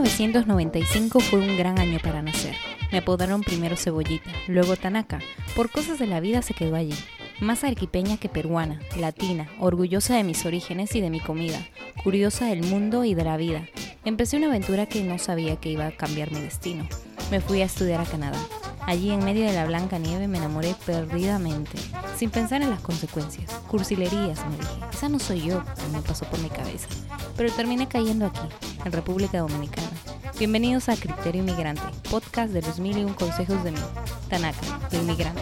1995 fue un gran año para nacer. Me apodaron primero Cebollita, luego Tanaka. Por cosas de la vida se quedó allí. Más arquipeña que peruana, latina, orgullosa de mis orígenes y de mi comida, curiosa del mundo y de la vida. Empecé una aventura que no sabía que iba a cambiar mi destino. Me fui a estudiar a Canadá. Allí en medio de la blanca nieve me enamoré perdidamente, sin pensar en las consecuencias. Cursilerías, me dije. Esa no soy yo, me pasó por mi cabeza. Pero terminé cayendo aquí, en República Dominicana. Bienvenidos a Criterio Inmigrante, podcast de los mil y un consejos de mí, Tanaka, el inmigrante.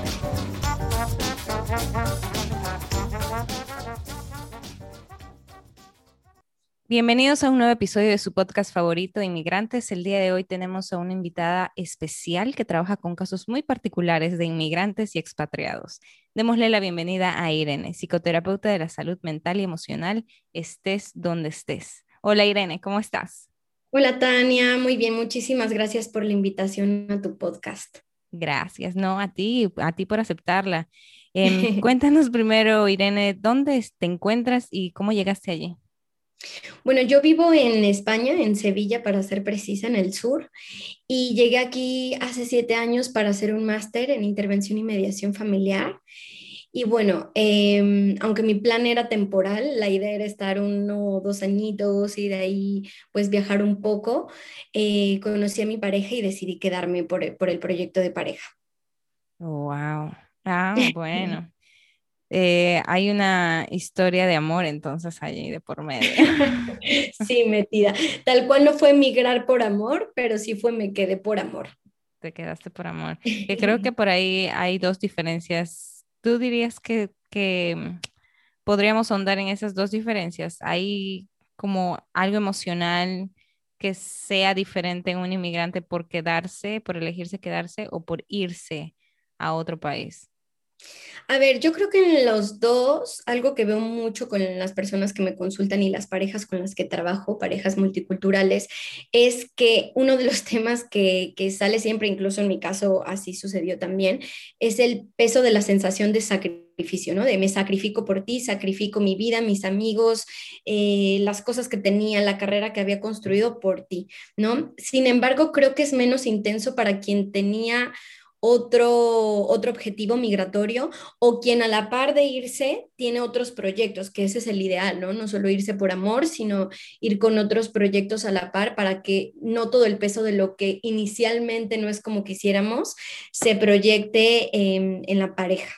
Bienvenidos a un nuevo episodio de su podcast favorito inmigrantes. El día de hoy tenemos a una invitada especial que trabaja con casos muy particulares de inmigrantes y expatriados. Démosle la bienvenida a Irene, psicoterapeuta de la salud mental y emocional, estés donde estés. Hola Irene, ¿cómo estás? Hola Tania, muy bien, muchísimas gracias por la invitación a tu podcast. Gracias, no, a ti, a ti por aceptarla. Em, cuéntanos primero, Irene, ¿dónde te encuentras y cómo llegaste allí? Bueno, yo vivo en España, en Sevilla, para ser precisa, en el sur, y llegué aquí hace siete años para hacer un máster en intervención y mediación familiar. Y bueno, em, aunque mi plan era temporal, la idea era estar uno o dos añitos y de ahí pues viajar un poco, eh, conocí a mi pareja y decidí quedarme por, por el proyecto de pareja. Wow. Ah, bueno. Eh, hay una historia de amor entonces allí de por medio. sí, metida. Tal cual no fue migrar por amor, pero sí fue me quedé por amor. Te quedaste por amor. Que creo que por ahí hay dos diferencias. ¿Tú dirías que, que mm, podríamos ahondar en esas dos diferencias? ¿Hay como algo emocional que sea diferente en un inmigrante por quedarse, por elegirse quedarse o por irse a otro país? A ver, yo creo que en los dos, algo que veo mucho con las personas que me consultan y las parejas con las que trabajo, parejas multiculturales, es que uno de los temas que, sale siempre, incluso en mi caso así sucedió también, es el peso de la sensación de sacrificio, ¿no? De me sacrifico por ti, sacrifico mi vida, mis amigos, eh, las cosas que tenía, la carrera que había construido por ti, ¿no? Sin embargo, creo que es menos intenso para quien tenía otro, otro objetivo migratorio o quien a la par de irse tiene otros proyectos, que ese es el ideal, ¿no? No solo irse por amor, sino ir con otros proyectos a la par para que no todo el peso de lo que inicialmente no es como quisiéramos se proyecte en, la pareja.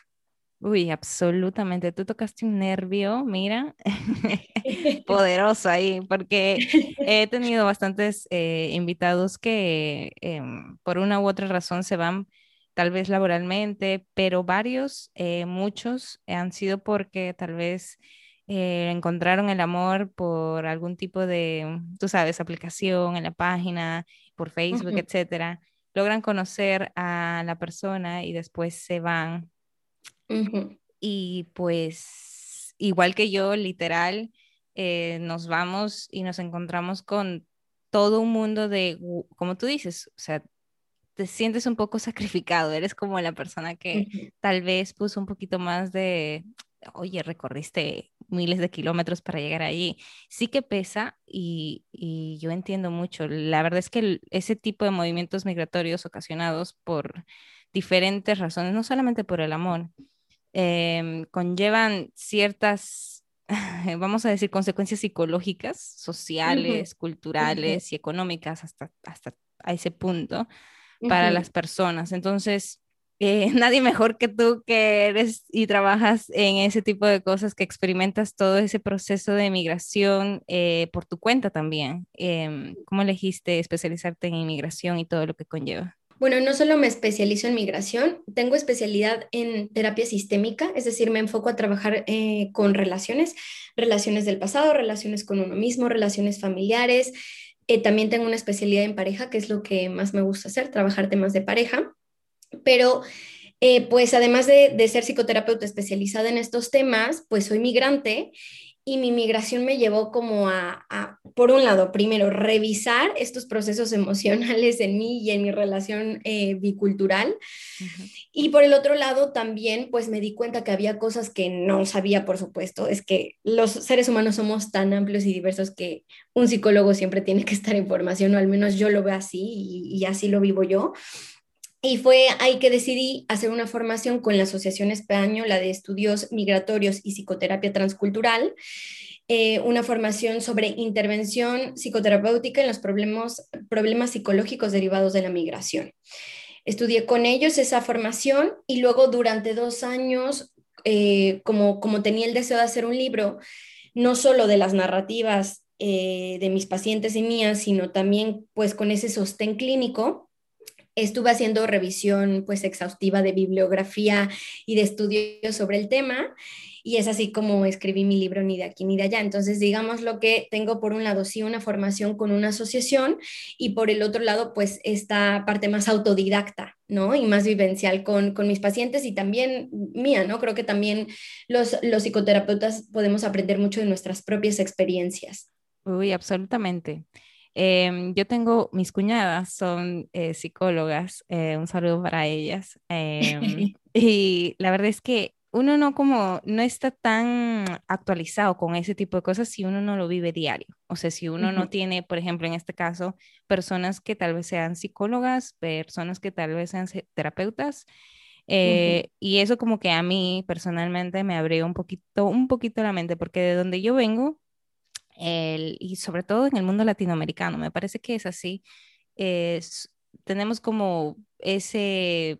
Uy, absolutamente. Tú tocaste un nervio, mira, poderoso ahí, porque he tenido bastantes eh, invitados que em, por una u otra razón se van tal vez laboralmente, pero varios, eh, muchos han sido porque tal vez eh, encontraron el amor por algún tipo de, tú sabes, aplicación en la página, por Facebook, etcétera. Logran conocer a la persona y después se van. Y pues, igual que yo, literal, eh, nos vamos y nos encontramos con todo un mundo de, como tú dices, o sea, te sientes un poco sacrificado, eres como la persona que tal vez puso un poquito más de, oye, recorriste miles de kilómetros para llegar allí. Sí que pesa y, yo entiendo mucho. La verdad es que ese tipo de movimientos migratorios ocasionados por diferentes razones, no solamente por el amor, em, conllevan ciertas, vamos a decir, consecuencias psicológicas, sociales, culturales y económicas hasta, hasta a ese punto para las personas. Entonces, eh, nadie mejor que tú que eres y trabajas en ese tipo de cosas, que experimentas todo ese proceso de migración eh, por tu cuenta también. Em, ¿Cómo elegiste especializarte en inmigración y todo lo que conlleva? Bueno, no solo me especializo en migración, tengo especialidad en terapia sistémica, es decir, me enfoco a trabajar eh, con relaciones, relaciones del pasado, relaciones con uno mismo, relaciones familiares, eh, también tengo una especialidad en pareja, que es lo que más me gusta hacer, trabajar temas de pareja. Pero, eh, pues además de, ser psicoterapeuta especializada en estos temas, pues soy migrante y mi migración me llevó como a, por un lado, primero, revisar estos procesos emocionales en mí y en mi relación eh, bicultural. Y por el otro lado, también, pues me di cuenta que había cosas que no sabía, por supuesto. Es que los seres humanos somos tan amplios y diversos que un psicólogo siempre tiene que estar en formación, o al menos yo lo veo así y, y así lo vivo yo. Y fue ahí que decidí hacer una formación con la Asociación Española de Estudios Migratorios y Psicoterapia Transcultural, eh, una formación sobre intervención psicoterapéutica en los problemas, problemas psicológicos derivados de la migración. Estudié con ellos esa formación y luego durante dos años, eh, como, como tenía el deseo de hacer un libro, no solo de las narrativas eh, de mis pacientes y mías, sino también pues con ese sostén clínico, estuve haciendo revisión pues exhaustiva de bibliografía y de estudios sobre el tema y es así como escribí mi libro ni de aquí ni de allá. Entonces, digamos lo que tengo por un lado sí una formación con una asociación y por el otro lado pues esta parte más autodidacta, ¿no? Y más vivencial con, con mis pacientes y también mía, ¿no? Creo que también los, los psicoterapeutas podemos aprender mucho de nuestras propias experiencias. Uy, absolutamente. Em, yo tengo, mis cuñadas son eh, psicólogas, eh, un saludo para ellas. Em, y la verdad es que uno no como, no está tan actualizado con ese tipo de cosas si uno no lo vive diario. O sea, si uno no tiene, por ejemplo, en este caso, personas que tal vez sean psicólogas, personas que tal vez sean terapeutas. Eh, y eso como que a mí personalmente me abrió un poquito, un poquito la mente, porque de donde yo vengo, y sobre todo en el mundo latinoamericano, me parece que es así. tenemos como ese,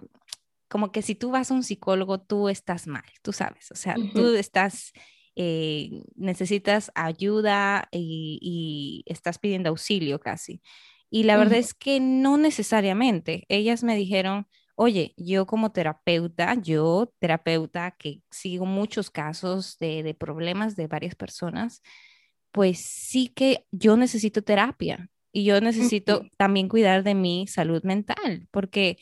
como que si tú vas a un psicólogo, tú estás mal, tú sabes, o sea, tú estás, eh, necesitas ayuda y, estás pidiendo auxilio casi. Y la verdad es que no necesariamente. Ellas me dijeron, oye, yo como terapeuta, yo terapeuta que sigo muchos casos de, de problemas de varias personas, pues sí que yo necesito terapia y yo necesito también cuidar de mi salud mental, porque,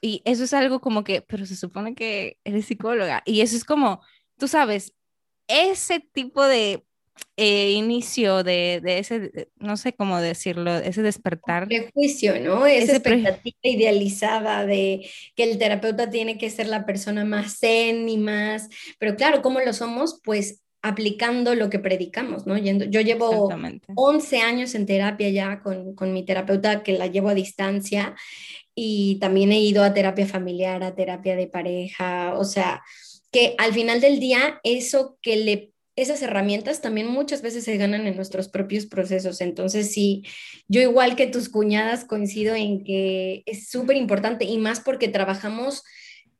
y eso es algo como que, pero se supone que eres psicóloga, y eso es como, tú sabes, ese tipo de eh, inicio de, de, ese, no sé cómo decirlo, ese despertar. Prejuicio, ¿no? Esa expectativa idealizada de que el terapeuta tiene que ser la persona más zen y más, pero claro, ¿cómo lo somos? Pues aplicando lo que predicamos, ¿no? yo llevo 11 años en terapia ya con, con, mi terapeuta que la llevo a distancia y también he ido a terapia familiar, a terapia de pareja, o sea, que al final del día eso que le esas herramientas también muchas veces se ganan en nuestros propios procesos. Entonces, sí, yo igual que tus cuñadas coincido en que es súper importante y más porque trabajamos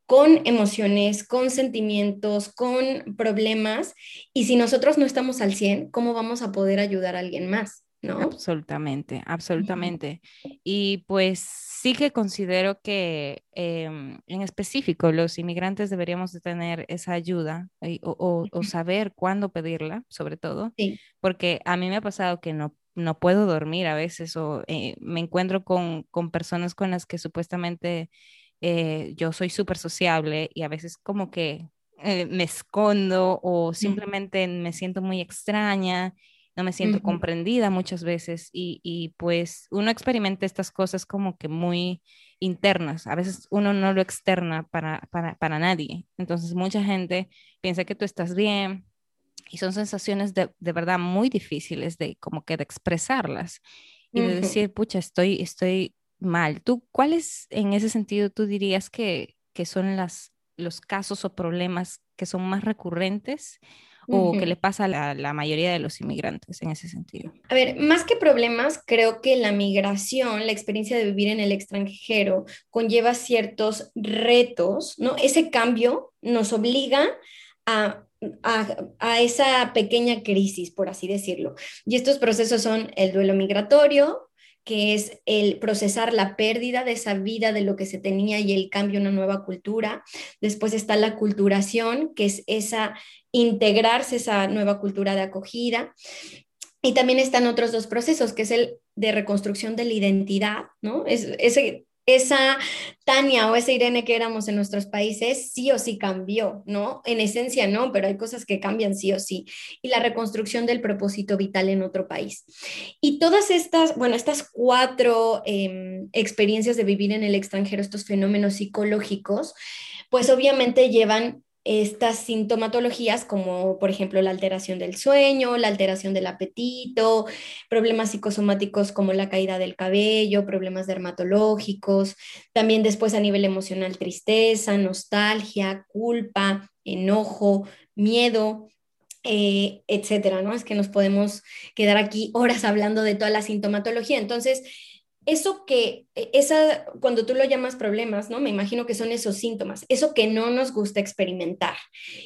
con emociones, con sentimientos, con problemas. Y si nosotros no estamos al 100, ¿cómo vamos a poder ayudar a alguien más? ¿No? Absolutamente, absolutamente. Y pues sí que considero que em, en específico los inmigrantes deberíamos de tener esa ayuda o, saber cuándo pedirla, sobre todo, porque a mí me ha pasado que no no puedo dormir a veces o eh, me encuentro con, con personas con las que supuestamente eh, yo soy súper sociable y a veces como que eh, me escondo o simplemente me siento muy extraña, no me siento comprendida muchas veces y, y, pues uno experimenta estas cosas como que muy internas, a veces uno no lo externa para, para, para nadie, entonces mucha gente piensa que tú estás bien, y son sensaciones de, de, verdad muy difíciles de como que de expresarlas y de decir, pucha, estoy, estoy mal. ¿Tú cuáles en ese sentido tú dirías que, que son las, los casos o problemas que son más recurrentes o que le pasa a la, mayoría de los inmigrantes en ese sentido? A ver, más que problemas, creo que la migración, la experiencia de vivir en el extranjero, conlleva ciertos retos, ¿no? Ese cambio nos obliga a, a, a, esa pequeña crisis, por así decirlo. Y estos procesos son el duelo migratorio, que es el procesar la pérdida de esa vida de lo que se tenía y el cambio a una nueva cultura. Después está la culturación, que es esa integrarse esa nueva cultura de acogida. Y también están otros dos procesos, que es el de reconstrucción de la identidad, ¿no? Es, ese esa Tania o esa Irene que éramos en nuestros países sí o sí cambió, ¿no? En esencia no, pero hay cosas que cambian sí o sí. Y la reconstrucción del propósito vital en otro país. Y todas estas, bueno, estas cuatro em, experiencias de vivir en el extranjero, estos fenómenos psicológicos, pues obviamente llevan estas sintomatologías como por ejemplo la alteración del sueño, la alteración del apetito, problemas psicosomáticos como la caída del cabello, problemas dermatológicos, también después a nivel emocional tristeza, nostalgia, culpa, enojo, miedo, eh, etcétera, ¿no? Es que nos podemos quedar aquí horas hablando de toda la sintomatología. Entonces, eso que, e, esa, cuando tú lo llamas problemas, ¿no? Me imagino que son esos síntomas, eso que no nos gusta experimentar.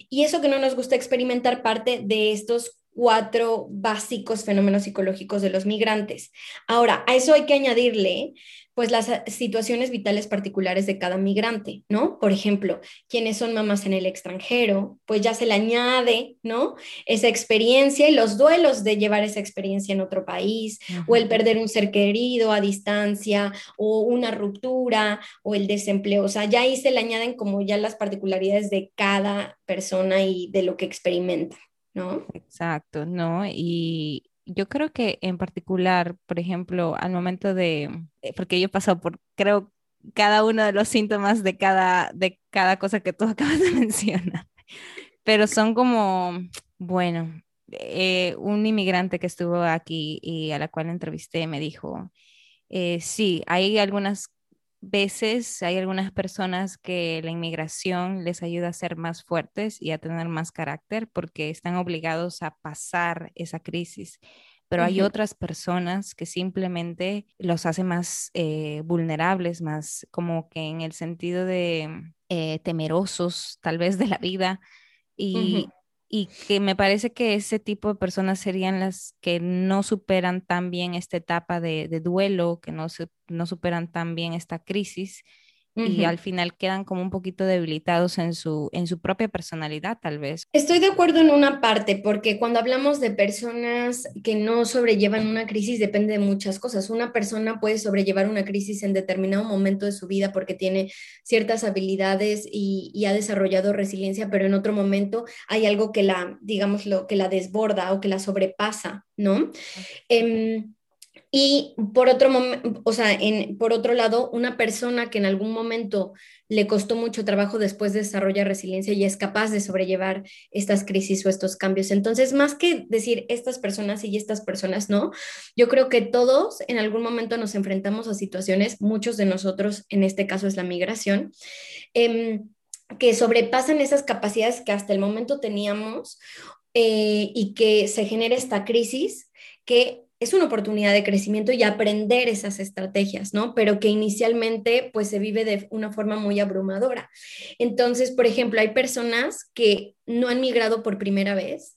Y eso que no nos gusta experimentar parte de estos cuatro básicos fenómenos psicológicos de los migrantes. Ahora, a eso hay que añadirle pues las situaciones vitales particulares de cada migrante, ¿no? Por ejemplo, quienes son mamás en el extranjero, pues ya se le añade, ¿no? Esa experiencia y los duelos de llevar esa experiencia en otro país, o el perder un ser querido a distancia, o una ruptura, o el desempleo. O sea, ya ahí se le añaden como ya las particularidades de cada persona y de lo que experimenta. ¿No? Exacto, ¿no? Y, yo creo que en particular, por ejemplo, al momento de, eh, porque yo he pasado por, creo, cada uno de los síntomas de cada, de cada cosa que tú acabas de mencionar, pero son como, bueno, eh, un inmigrante que estuvo aquí y a la cual entrevisté me dijo, eh, sí, hay algunas veces hay algunas personas que la inmigración les ayuda a ser más fuertes y a tener más carácter porque están obligados a pasar esa crisis. Pero hay otras personas que simplemente los hace más eh, vulnerables, más como que en el sentido de eh, temerosos tal vez de la vida. Y, y que me parece que ese tipo de personas serían las que no superan tan bien esta etapa de, duelo, que no, no superan tan bien esta crisis y al final quedan como un poquito debilitados en su, en su propia personalidad, tal vez. Estoy de acuerdo en una parte, porque cuando hablamos de personas que no sobrellevan una crisis, depende de muchas cosas. Una persona puede sobrellevar una crisis en determinado momento de su vida porque tiene ciertas habilidades y, y ha desarrollado resiliencia, pero en otro momento hay algo que la, digamos, lo, que la desborda o que la sobrepasa, ¿no? Y por otro, o sea, en, por otro lado, una persona que en algún momento le costó mucho trabajo después de desarrollar resiliencia y es capaz de sobrellevar estas crisis o estos cambios. Entonces, más que decir estas personas y estas personas no, yo creo que todos en algún momento nos enfrentamos a situaciones, muchos de nosotros, en este caso es la migración, em, que sobrepasan esas capacidades que hasta el momento teníamos eh, y que se genera esta crisis que es una oportunidad de crecimiento y aprender esas estrategias, ¿no? Pero que inicialmente pues se vive de una forma muy abrumadora. Entonces, por ejemplo, hay personas que no han migrado por primera vez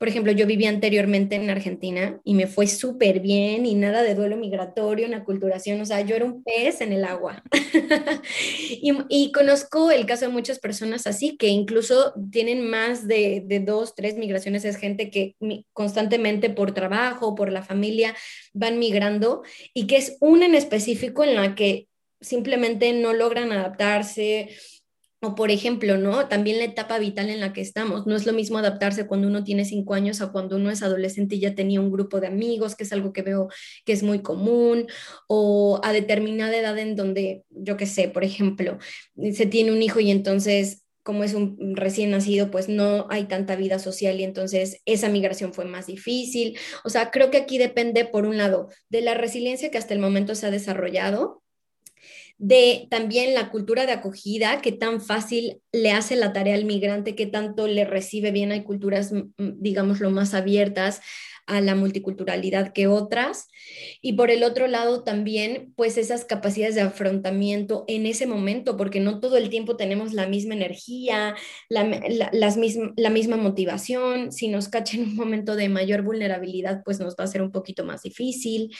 por ejemplo, yo vivía anteriormente en Argentina y me fue súper bien y nada de duelo migratorio, una culturación, o sea, yo era un pez en el agua. y, conozco el caso de muchas personas así, que incluso tienen más de, de dos, tres migraciones, es gente que constantemente por trabajo, por la familia, van migrando y que es una en específico en la que simplemente no logran adaptarse o por ejemplo, ¿no? También la etapa vital en la que estamos. No es lo mismo adaptarse cuando uno tiene cinco años a cuando uno es adolescente y ya tenía un grupo de amigos, que es algo que veo que es muy común, o a determinada edad en donde, yo qué sé, por ejemplo, se tiene un hijo y entonces como es un recién nacido, pues no hay tanta vida social y entonces esa migración fue más difícil. O sea, creo que aquí depende, por un lado, de la resiliencia que hasta el momento se ha desarrollado de también la cultura de acogida, que tan fácil le hace la tarea al migrante, que tanto le recibe bien. Hay culturas, mm, mm, digamos, lo más abiertas a la multiculturalidad que otras. Y por el otro lado también, pues esas capacidades de afrontamiento en ese momento, porque no todo el tiempo tenemos la misma energía, la, las la misma motivación. Si nos cacha en un momento de mayor vulnerabilidad, pues nos va a ser un poquito más difícil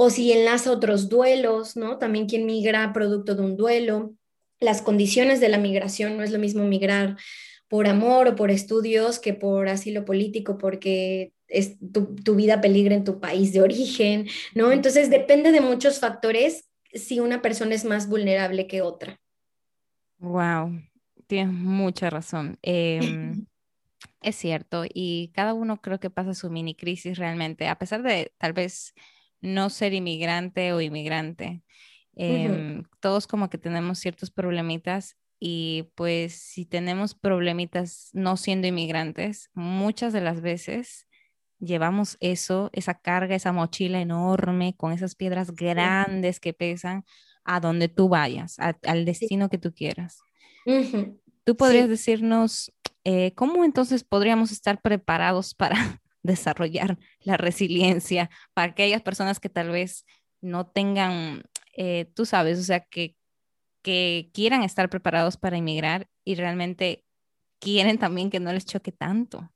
o si enlaza otros duelos, ¿no? También quien migra producto de un duelo. Las condiciones de la migración, no es lo mismo migrar por amor o por estudios que por asilo político, porque es tu, vida peligra en tu país de origen, ¿no? Entonces depende de muchos factores si una persona es más vulnerable que otra. Wow, tienes mucha razón. Em, es cierto, y cada uno creo que pasa su mini crisis realmente, a pesar de tal vez no ser inmigrante o inmigrante. Em, todos como que tenemos ciertos problemitas y pues si tenemos problemitas no siendo inmigrantes, muchas de las veces llevamos eso, esa carga, esa mochila enorme con esas piedras grandes que pesan a donde tú vayas, al destino que tú quieras. ¿Tú podrías decirnos eh, cómo entonces podríamos estar preparados para desarrollar la resiliencia para aquellas personas que tal vez no tengan, eh, tú sabes, o sea, que, que quieran estar preparados para emigrar y realmente quieren también que no les choque tanto?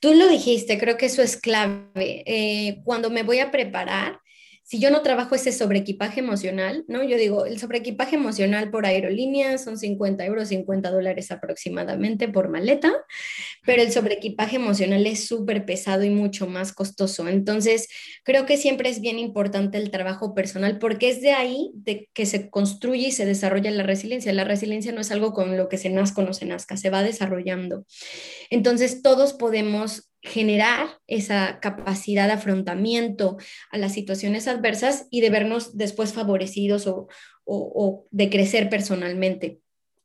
Tú lo dijiste, creo que eso es clave. Eh, cuando me voy a preparar, si yo no trabajo ese sobreequipaje emocional, ¿no? Yo digo, el sobreequipaje emocional por aerolínea son 50 euros, 50 dólares aproximadamente por maleta, pero el sobreequipaje emocional es súper pesado y mucho más costoso. Entonces, creo que siempre es bien importante el trabajo personal porque es de ahí de que se construye y se desarrolla la resiliencia. La resiliencia no es algo con lo que se nazca o no se nazca, se va desarrollando. Entonces, todos podemos generar esa capacidad de afrontamiento a las situaciones adversas y de vernos después favorecidos o, de crecer personalmente.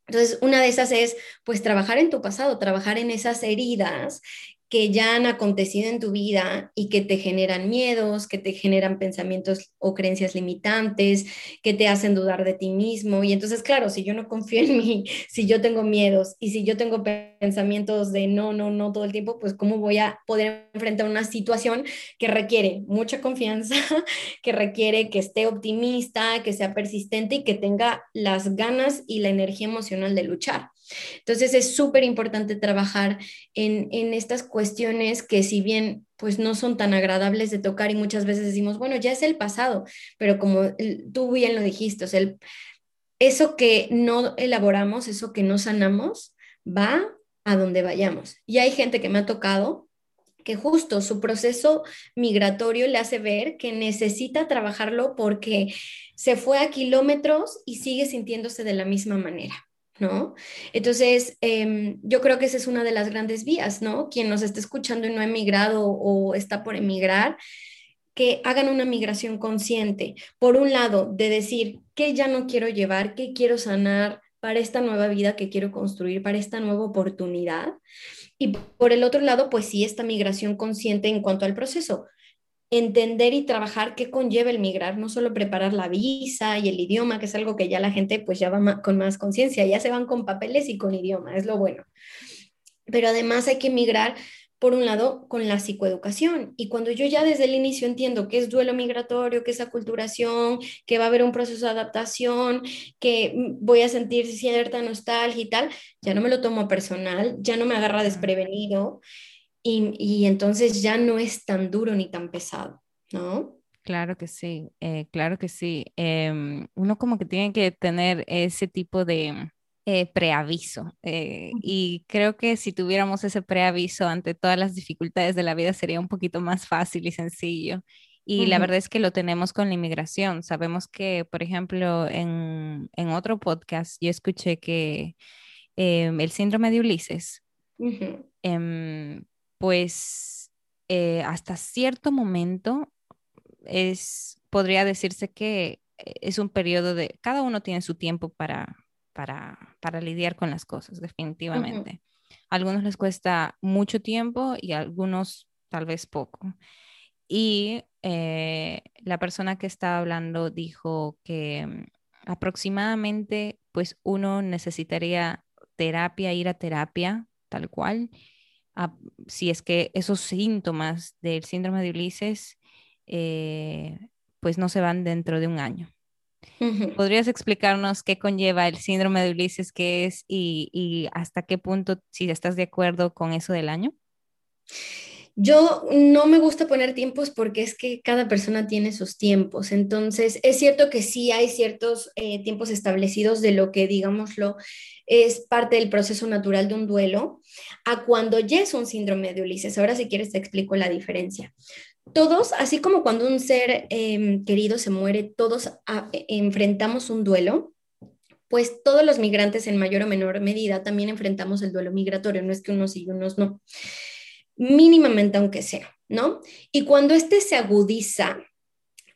Entonces, una de esas es, pues, trabajar en tu pasado, trabajar en esas heridas que ya han acontecido en tu vida y que te generan miedos, que te generan pensamientos o creencias limitantes, que te hacen dudar de ti mismo. Y entonces, claro, si yo no confío en mí, si yo tengo miedos y si yo tengo pensamientos de no, no, no todo el tiempo, pues cómo voy a poder enfrentar una situación que requiere mucha confianza, que requiere que esté optimista, que sea persistente y que tenga las ganas y la energía emocional de luchar. Entonces es súper importante trabajar en, estas cuestiones que si bien pues no son tan agradables de tocar y muchas veces decimos, bueno, ya es el pasado, pero como tú bien lo dijiste, sea, eso que no elaboramos, eso que no sanamos, va a donde vayamos. Y hay gente que me ha tocado que justo su proceso migratorio le hace ver que necesita trabajarlo porque se fue a kilómetros y sigue sintiéndose de la misma manera. ¿No? Entonces, em, yo creo que esa es una de las grandes vías, ¿no? Quien nos está escuchando y no ha emigrado o está por emigrar, que hagan una migración consciente. Por un lado, de decir, ¿qué ya no quiero llevar? ¿Qué quiero sanar para esta nueva vida que quiero construir, para esta nueva oportunidad? Y por el otro lado, pues sí, esta migración consciente en cuanto al proceso entender y trabajar qué conlleva el migrar, no solo preparar la visa y el idioma, que es algo que ya la gente pues ya va con más conciencia, ya se van con papeles y con idioma, es lo bueno. Pero además hay que migrar, por un lado, con la psicoeducación. Y cuando yo ya desde el inicio entiendo qué es duelo migratorio, qué es aculturación, que va a haber un proceso de adaptación, que voy a sentir cierta nostalgia y tal, ya no me lo tomo personal, ya no me agarra desprevenido y, entonces ya no es tan duro ni tan pesado, ¿no? Claro que sí, eh, claro que sí. Em, uno como que tiene que tener ese tipo de eh, preaviso eh, y creo que si tuviéramos ese preaviso ante todas las dificultades de la vida sería un poquito más fácil y sencillo. Y la verdad es que lo tenemos con la inmigración. Sabemos que, por ejemplo, en, en otro podcast yo escuché que em, el síndrome de Ulises pues eh, hasta cierto momento es, podría decirse que es un periodo de, cada uno tiene su tiempo para, para, para lidiar con las cosas, definitivamente. A algunos les cuesta mucho tiempo y a algunos tal vez poco. Y eh, la persona que estaba hablando dijo que mm, aproximadamente pues uno necesitaría terapia, ir a terapia, tal cual, si es que esos síntomas del síndrome de Ulises eh, pues no se van dentro de un año. ¿Podrías explicarnos qué conlleva el síndrome de Ulises, qué es y, y hasta qué punto, si estás de acuerdo con eso del año? Yo no me gusta poner tiempos porque es que cada persona tiene sus tiempos. Entonces, es cierto que sí hay ciertos eh, tiempos establecidos de lo que, digámoslo, es parte del proceso natural de un duelo, a cuando ya es un síndrome de Ulises. Ahora, si quieres, te explico la diferencia. todos, así como cuando un ser em, querido se muere, todos ah, e, enfrentamos un duelo, pues todos los migrantes en mayor o menor medida también enfrentamos el duelo migratorio, no es que unos sí y unos no, mínimamente aunque sea, ¿no? Y cuando este se agudiza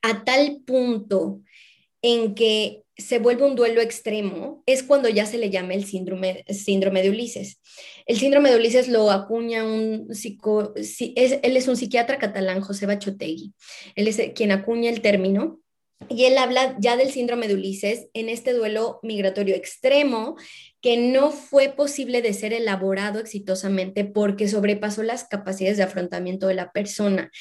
a tal punto en que se vuelve un duelo extremo, es cuando ya se le llama el síndrome, síndrome de Ulises. El síndrome de Ulises lo acuña un psico, él es un psiquiatra catalán, José Bachotegui. Él es quien acuña el término y él habla ya del síndrome de Ulises en este duelo migratorio extremo que no fue posible de ser elaborado exitosamente porque sobrepasó las capacidades de afrontamiento de la persona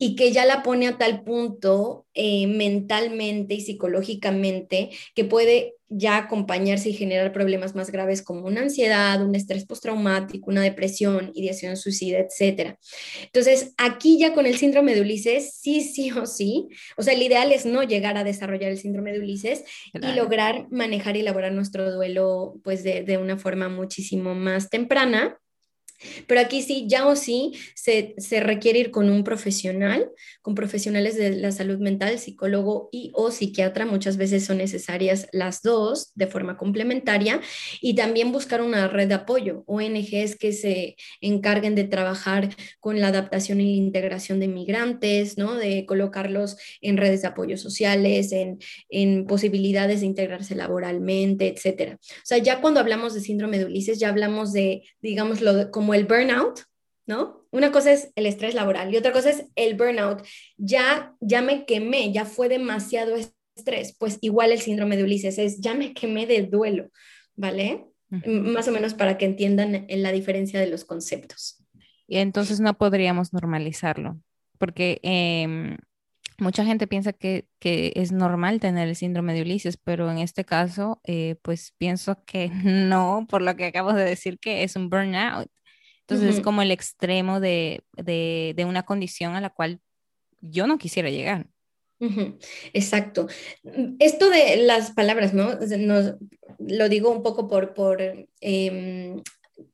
y que ya la pone a tal punto eh, mentalmente y psicológicamente que puede ya acompañarse y generar problemas más graves como una ansiedad, un estrés postraumático, una depresión, ideación suicida, etc. Entonces, aquí ya con el síndrome de Ulises, sí, sí o sí, o sea, el ideal es no llegar a desarrollar el síndrome de Ulises y lograr manejar y elaborar nuestro duelo pues de, una forma muchísimo más temprana pero aquí sí, ya o sí, se, requiere ir con un profesional, con profesionales de la salud mental, psicólogo y o psiquiatra. Muchas veces son necesarias las dos de forma complementaria y también buscar una red de apoyo, ONGs que se encarguen de trabajar con la adaptación y la integración de migrantes, ¿no? De colocarlos en redes de apoyo sociales, en, en posibilidades de integrarse laboralmente, etcétera. O sea, ya cuando hablamos de síndrome de Ulises, ya hablamos de, digamos, lo, como el burnout, ¿no? Una cosa es el estrés laboral y otra cosa es el burnout. Ya, ya me quemé, ya fue demasiado estrés. Pues igual el síndrome de Ulises es ya me quemé de duelo, ¿vale? Más o menos para que entiendan la diferencia de los conceptos. Y entonces no podríamos normalizarlo, porque em, mucha gente piensa que, es normal tener el síndrome de Ulises, pero en este caso, eh, pues pienso que no, por lo que acabo de decir, que es un burnout. Entonces es como el extremo de, una condición a la cual yo no quisiera llegar. Exacto. Esto de las palabras, ¿no? lo digo un poco por, por em,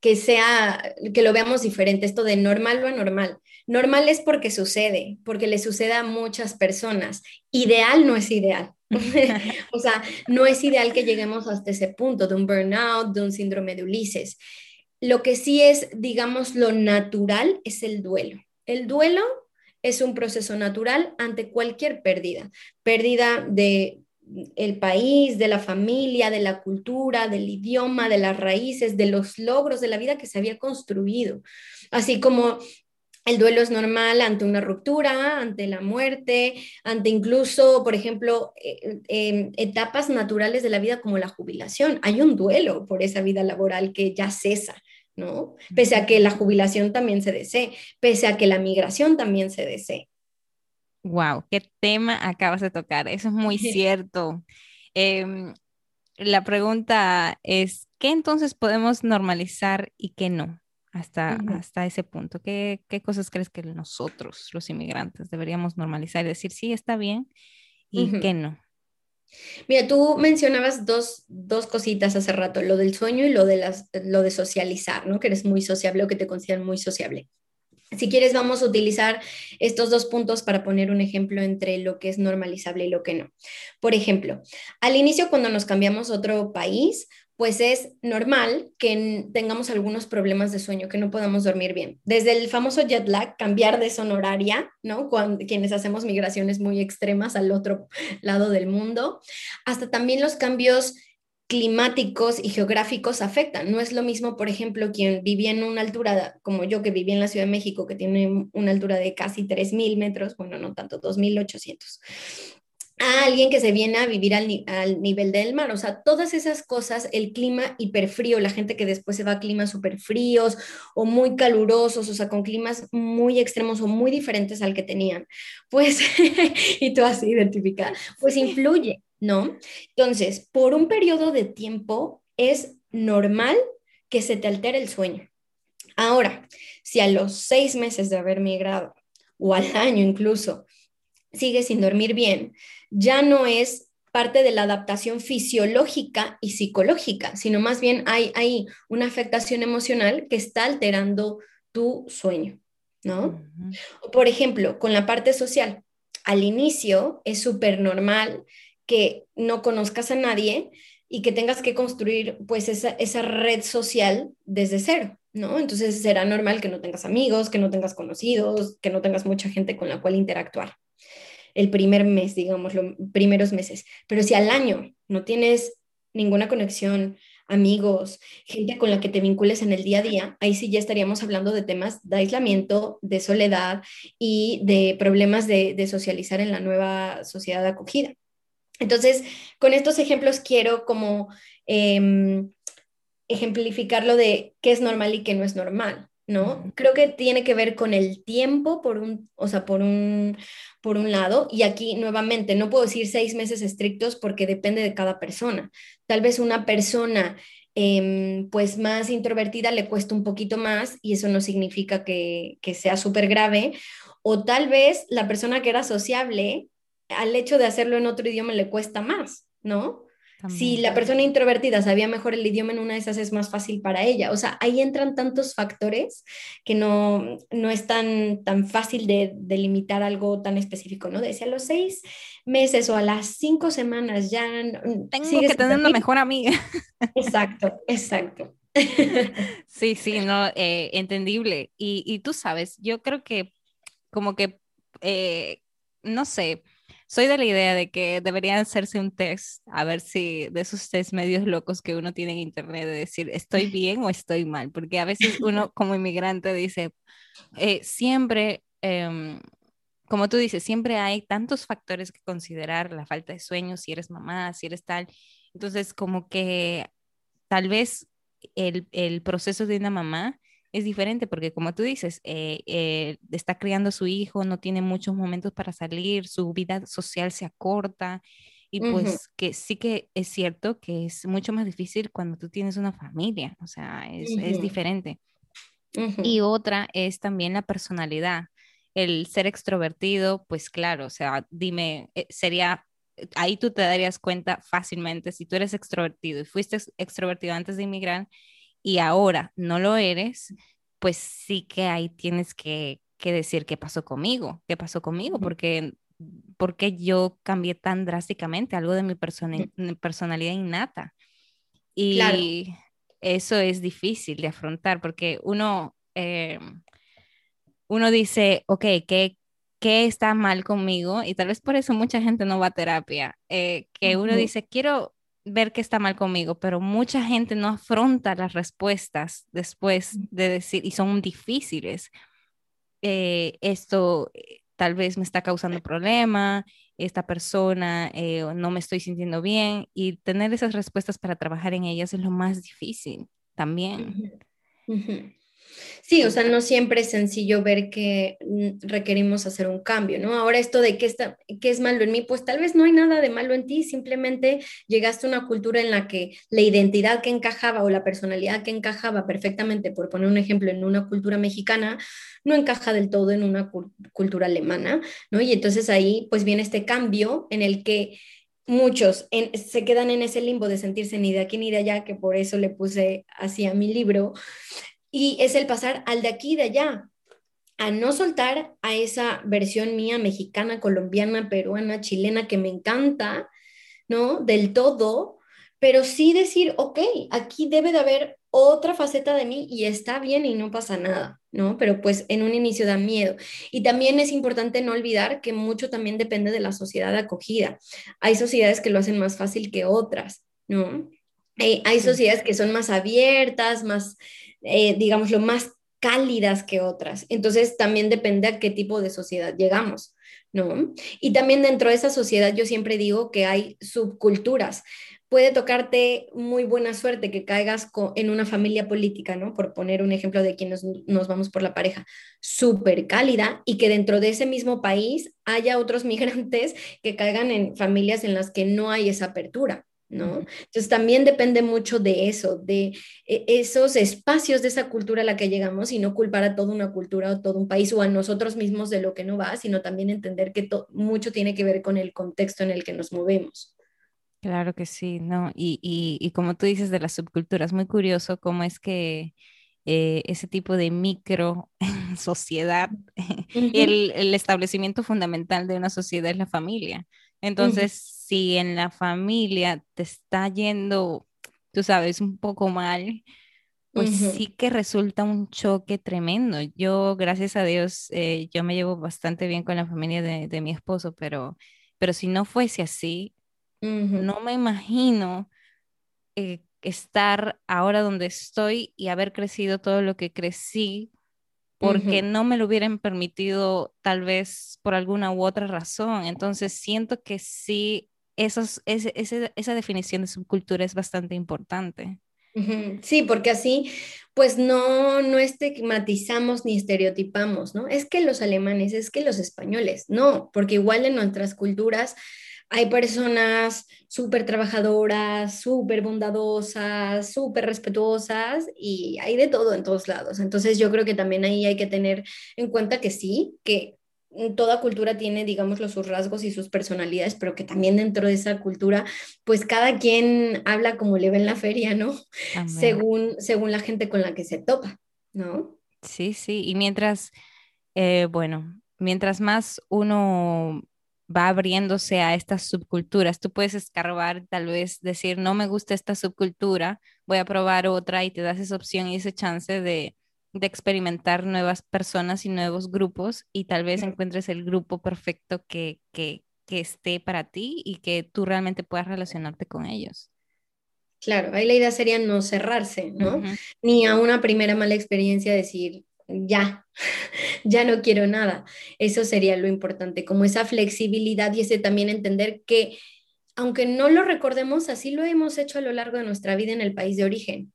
que sea, que lo veamos diferente, esto de normal o anormal. Normal es porque sucede, porque le sucede a muchas personas. Ideal no es ideal. o sea, no es ideal que lleguemos hasta ese punto de un burnout, de un síndrome de Ulises. Lo que sí es, digamos, lo natural es el duelo. El duelo es un proceso natural ante cualquier pérdida, pérdida de el país, de la familia, de la cultura, del idioma, de las raíces, de los logros de la vida que se había construido. Así como el duelo es normal ante una ruptura, ante la muerte, ante incluso, por ejemplo, eh, em, etapas naturales de la vida como la jubilación. Hay un duelo por esa vida laboral que ya cesa, ¿no? Pese a que la jubilación también se desee, pese a que la migración también se desee. Wow, qué tema acabas de tocar. Eso es muy cierto. Em, la pregunta es, ¿qué entonces podemos normalizar y qué no? hasta, hasta ese punto? ¿Qué, ¿Qué, cosas crees que nosotros, los inmigrantes, deberíamos normalizar y decir, sí, está bien y qué no? Mira, tú mencionabas dos, dos, cositas hace rato, lo del sueño y lo de, las, lo de socializar, ¿no? Que eres muy sociable o que te consideran muy sociable. Si quieres, vamos a utilizar estos dos puntos para poner un ejemplo entre lo que es normalizable y lo que no. Por ejemplo, al inicio, cuando nos cambiamos a otro país, pues es normal que tengamos algunos problemas de sueño, que no podamos dormir bien. Desde el famoso jet lag, cambiar de zona horaria, ¿no? Cuando, quienes hacemos migraciones muy extremas al otro lado del mundo, hasta también los cambios climáticos y geográficos afectan. No es lo mismo, por ejemplo, quien vivía en una altura, como yo que viví en la Ciudad de México, que tiene una altura de casi 3.000 metros, bueno, no tanto, 2.800 a alguien que se viene a vivir al, nivel del mar. O sea, todas esas cosas, el clima hiperfrío, la gente que después se va a climas súper fríos o muy calurosos, o sea, con climas muy extremos o muy diferentes al que tenían, pues, y tú así identificada, pues influye, ¿no? Entonces, por un periodo de tiempo es normal que se te altere el sueño. Ahora, si a los seis meses de haber migrado o al año incluso, sigue sin dormir bien, ya no es parte de la adaptación fisiológica y psicológica, sino más bien hay, hay una afectación emocional que está alterando tu sueño. ¿no? Por ejemplo, con la parte social, al inicio es súper normal que no conozcas a nadie y que tengas que construir pues esa, esa red social desde cero, ¿no? Entonces será normal que no tengas amigos, que no tengas conocidos, que no tengas mucha gente con la cual interactuar. El primer mes, digamos, los primeros meses. Pero si al año no tienes ninguna conexión, amigos, gente con la que te vincules en el día a día, ahí sí ya estaríamos hablando de temas de aislamiento, de soledad y de problemas de, socializar en la nueva sociedad acogida. Entonces, con estos ejemplos quiero como em, ejemplificar lo de qué es normal y qué no es normal. ¿No? Creo que tiene que ver con el tiempo, por un, o sea, por un, por un lado, y aquí nuevamente, no puedo decir seis meses estrictos porque depende de cada persona. Tal vez una persona em, pues más introvertida le cuesta un poquito más y eso no significa que, que sea súper grave, o tal vez la persona que era sociable, al hecho de hacerlo en otro idioma le cuesta más, ¿no? Si la persona introvertida sabía mejor el idioma en una de esas es más fácil para ella. O sea, ahí entran tantos factores que no, no es tan, tan fácil de delimitar algo tan específico, ¿no? Decía a los seis meses o a las cinco semanas ya... Tengo que tener una mejor amiga. Exacto, exacto. Sí, sí, no, eh, entendible. Y, y, tú sabes, yo creo que como que, eh, no sé, soy de la idea de que deberían hacerse un test, a ver si de esos test medios locos que uno tiene en internet, de decir, ¿estoy bien o estoy mal? Porque a veces uno como inmigrante dice, eh, siempre, em, como tú dices, siempre hay tantos factores que considerar, la falta de sueño, si eres mamá, si eres tal. Entonces, como que tal vez el, el proceso de una mamá es diferente porque como tú dices, eh, eh, está criando a su hijo, no tiene muchos momentos para salir, su vida social se acorta y pues que sí que es cierto que es mucho más difícil cuando tú tienes una familia, o sea, es, es diferente. Y otra es también la personalidad. El ser extrovertido, pues claro, o sea, dime, eh, sería ahí tú te darías cuenta fácilmente si tú eres extrovertido y fuiste extrovertido antes de inmigrar y ahora no lo eres, pues sí que ahí tienes que, decir qué pasó conmigo, qué pasó conmigo, porque, porque yo cambié tan drásticamente algo de mi personalidad innata. Y eso es difícil de afrontar porque uno, eh, uno dice, ok, ¿qué, ¿qué está mal conmigo? Y tal vez por eso mucha gente no va a terapia, eh, que uno dice, quiero ver que está mal conmigo, pero mucha gente no afronta las respuestas después de decir, y son difíciles. Eh, esto eh, tal vez me está causando problema, esta persona eh, no me estoy sintiendo bien, y tener esas respuestas para trabajar en ellas es lo más difícil también. Sí, o sea, no siempre es sencillo ver que mm, requerimos hacer un cambio, ¿no? Ahora esto de qué, está, qué es malo en mí, pues tal vez no hay nada de malo en ti, simplemente llegaste a una cultura en la que la identidad que encajaba o la personalidad que encajaba perfectamente, por poner un ejemplo, en una cultura mexicana, no encaja del todo en una cultura alemana, ¿no? Y entonces ahí pues viene este cambio en el que muchos se quedan en ese limbo de sentirse ni de aquí ni de allá, que por eso le puse así a mi libro, y es el pasar al de aquí y de allá, a no soltar a esa versión mía mexicana, colombiana, peruana, chilena que me encanta, ¿no? Del todo, pero sí decir, ok, aquí debe de haber otra faceta de mí y está bien y no pasa nada, ¿no? Pero pues en un inicio da miedo. Y también es importante no olvidar que mucho también depende de la sociedad acogida. Hay sociedades que lo hacen más fácil que otras, ¿no? Hay, hay sociedades que son más abiertas, más eh, digamos, lo más cálidas que otras. Entonces, también depende a qué tipo de sociedad llegamos, ¿no? Y también dentro de esa sociedad yo siempre digo que hay subculturas. Puede tocarte muy buena suerte que caigas en una familia política, ¿no? Por poner un ejemplo de quienes nos vamos por la pareja, súper cálida y que dentro de ese mismo país haya otros migrantes que caigan en familias en las que no hay esa apertura. ¿No? Entonces también depende mucho de eso, de eh, esos espacios de esa cultura a la que llegamos y no culpar a toda una cultura o todo un país o a nosotros mismos de lo que no va, sino también entender que mucho tiene que ver con el contexto en el que nos movemos. Claro que sí, ¿no? Y, y, y como tú dices de las subculturas, muy curioso cómo es que eh, ese tipo de micro sociedad. el, el, establecimiento fundamental de una sociedad es la familia. Entonces, si en la familia te está yendo, tú sabes, un poco mal, pues sí que resulta un choque tremendo. Yo, gracias a Dios, eh, yo me llevo bastante bien con la familia de, mi esposo, pero, pero si no fuese así, no me imagino eh, estar ahora donde estoy y haber crecido todo lo que crecí porque no me lo hubieran permitido tal vez por alguna u otra razón. Entonces siento que sí, esos, esa definición de subcultura es bastante importante. Sí, porque así pues no, no estigmatizamos ni estereotipamos, ¿no? Es que los alemanes, es que los españoles, no, porque igual en nuestras culturas hay personas súper trabajadoras, súper bondadosas, súper respetuosas y hay de todo en todos lados. Entonces yo creo que también ahí hay que tener en cuenta que sí, que toda cultura tiene, digamos, sus rasgos y sus personalidades, pero que también dentro de esa cultura, pues cada quien habla como le ve en la feria, ¿no? Según, según la gente con la que se topa, ¿no? Sí, sí, y mientras, eh, bueno, mientras más uno va abriéndose a estas subculturas. Tú puedes escarbar, tal vez decir, no me gusta esta subcultura, voy a probar otra y te das esa opción y esa chance de, de experimentar nuevas personas y nuevos grupos y tal vez encuentres el grupo perfecto que, que, que esté para ti y que tú realmente puedas relacionarte con ellos. Claro, ahí la idea sería no cerrarse, ¿no? Ni a una primera mala experiencia decir, ya, ya no quiero nada. Eso sería lo importante, como esa flexibilidad y ese también entender que, aunque no lo recordemos, así lo hemos hecho a lo largo de nuestra vida en el país de origen.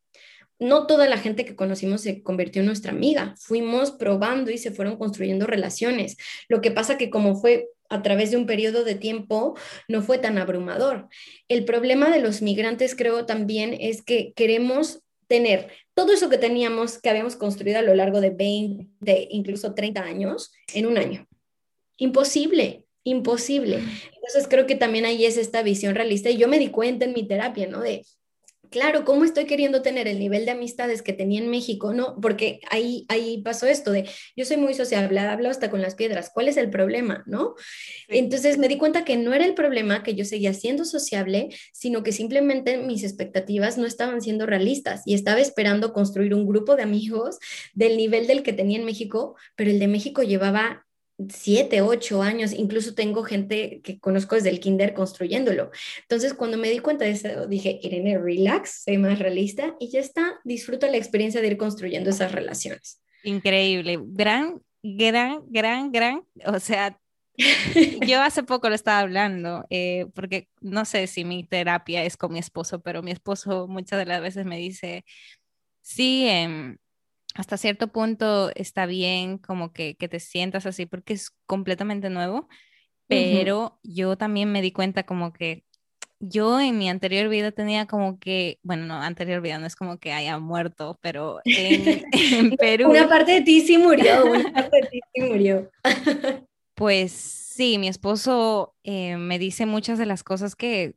No toda la gente que conocimos se convirtió en nuestra amiga. Fuimos probando y se fueron construyendo relaciones. Lo que pasa que como fue a través de un periodo de tiempo, no fue tan abrumador. El problema de los migrantes creo también es que queremos tener todo eso que teníamos, que habíamos construido a lo largo de 20, incluso 30 años, en un año. Imposible, imposible. Entonces creo que también ahí es esta visión realista y yo me di cuenta en mi terapia, ¿no? De claro, ¿cómo estoy queriendo tener el nivel de amistades que tenía en México? No, porque ahí, ahí pasó esto de, yo soy muy sociable, hablo hasta con las piedras, ¿cuál es el problema? ¿No? Entonces me di cuenta que no era el problema que yo seguía siendo sociable, sino que simplemente mis expectativas no estaban siendo realistas y estaba esperando construir un grupo de amigos del nivel del que tenía en México, pero el de México llevaba siete, ocho años, incluso tengo gente que conozco desde el kinder construyéndolo. Entonces, cuando me di cuenta de eso, dije, Irene, relax, sé más realista y ya está, disfruta la experiencia de ir construyendo esas relaciones. Increíble, gran, gran, gran, gran, o sea, yo hace poco lo estaba hablando, eh, porque no sé si mi terapia es con mi esposo, pero mi esposo muchas de las veces me dice, sí, eh, hasta cierto punto está bien como que, te sientas así porque es completamente nuevo, pero yo también me di cuenta como que yo en mi anterior vida tenía como que, bueno, no, anterior vida no es como que haya muerto, pero en, Perú... Una parte de ti sí murió, una parte de ti sí murió. pues sí, mi esposo eh, me dice muchas de las cosas que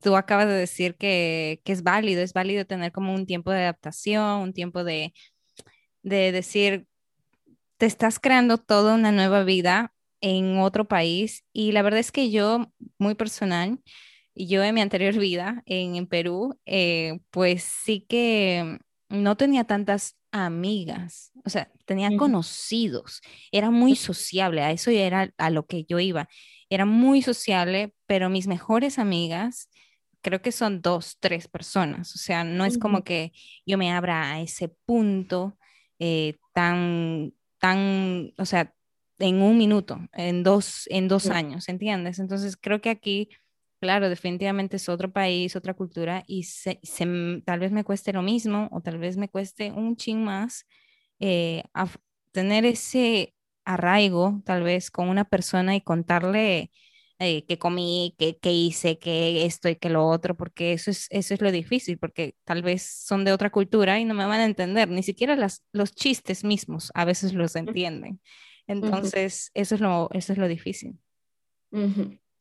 tú acabas de decir que, que es válido, es válido tener como un tiempo de adaptación, un tiempo de de decir, te estás creando toda una nueva vida en otro país. Y la verdad es que yo, muy personal, yo en mi anterior vida en, Perú, eh, pues sí que no tenía tantas amigas, o sea, tenía conocidos, era muy sociable, a eso era a lo que yo iba, era muy sociable, pero mis mejores amigas creo que son dos, tres personas, o sea, no es como que yo me abra a ese punto eh, tan, tan, o sea, en un minuto, en dos, en dos años, ¿entiendes? Entonces creo que aquí, claro, definitivamente es otro país, otra cultura y se, tal vez me cueste lo mismo o tal vez me cueste un ching más eh, tener ese arraigo tal vez con una persona y contarle eh, que comí, que, hice, que esto y que lo otro, porque eso es, eso es lo difícil, porque tal vez son de otra cultura y no me van a entender, ni siquiera las, los chistes mismos a veces los entienden. Entonces, eso, es lo, eso es lo difícil.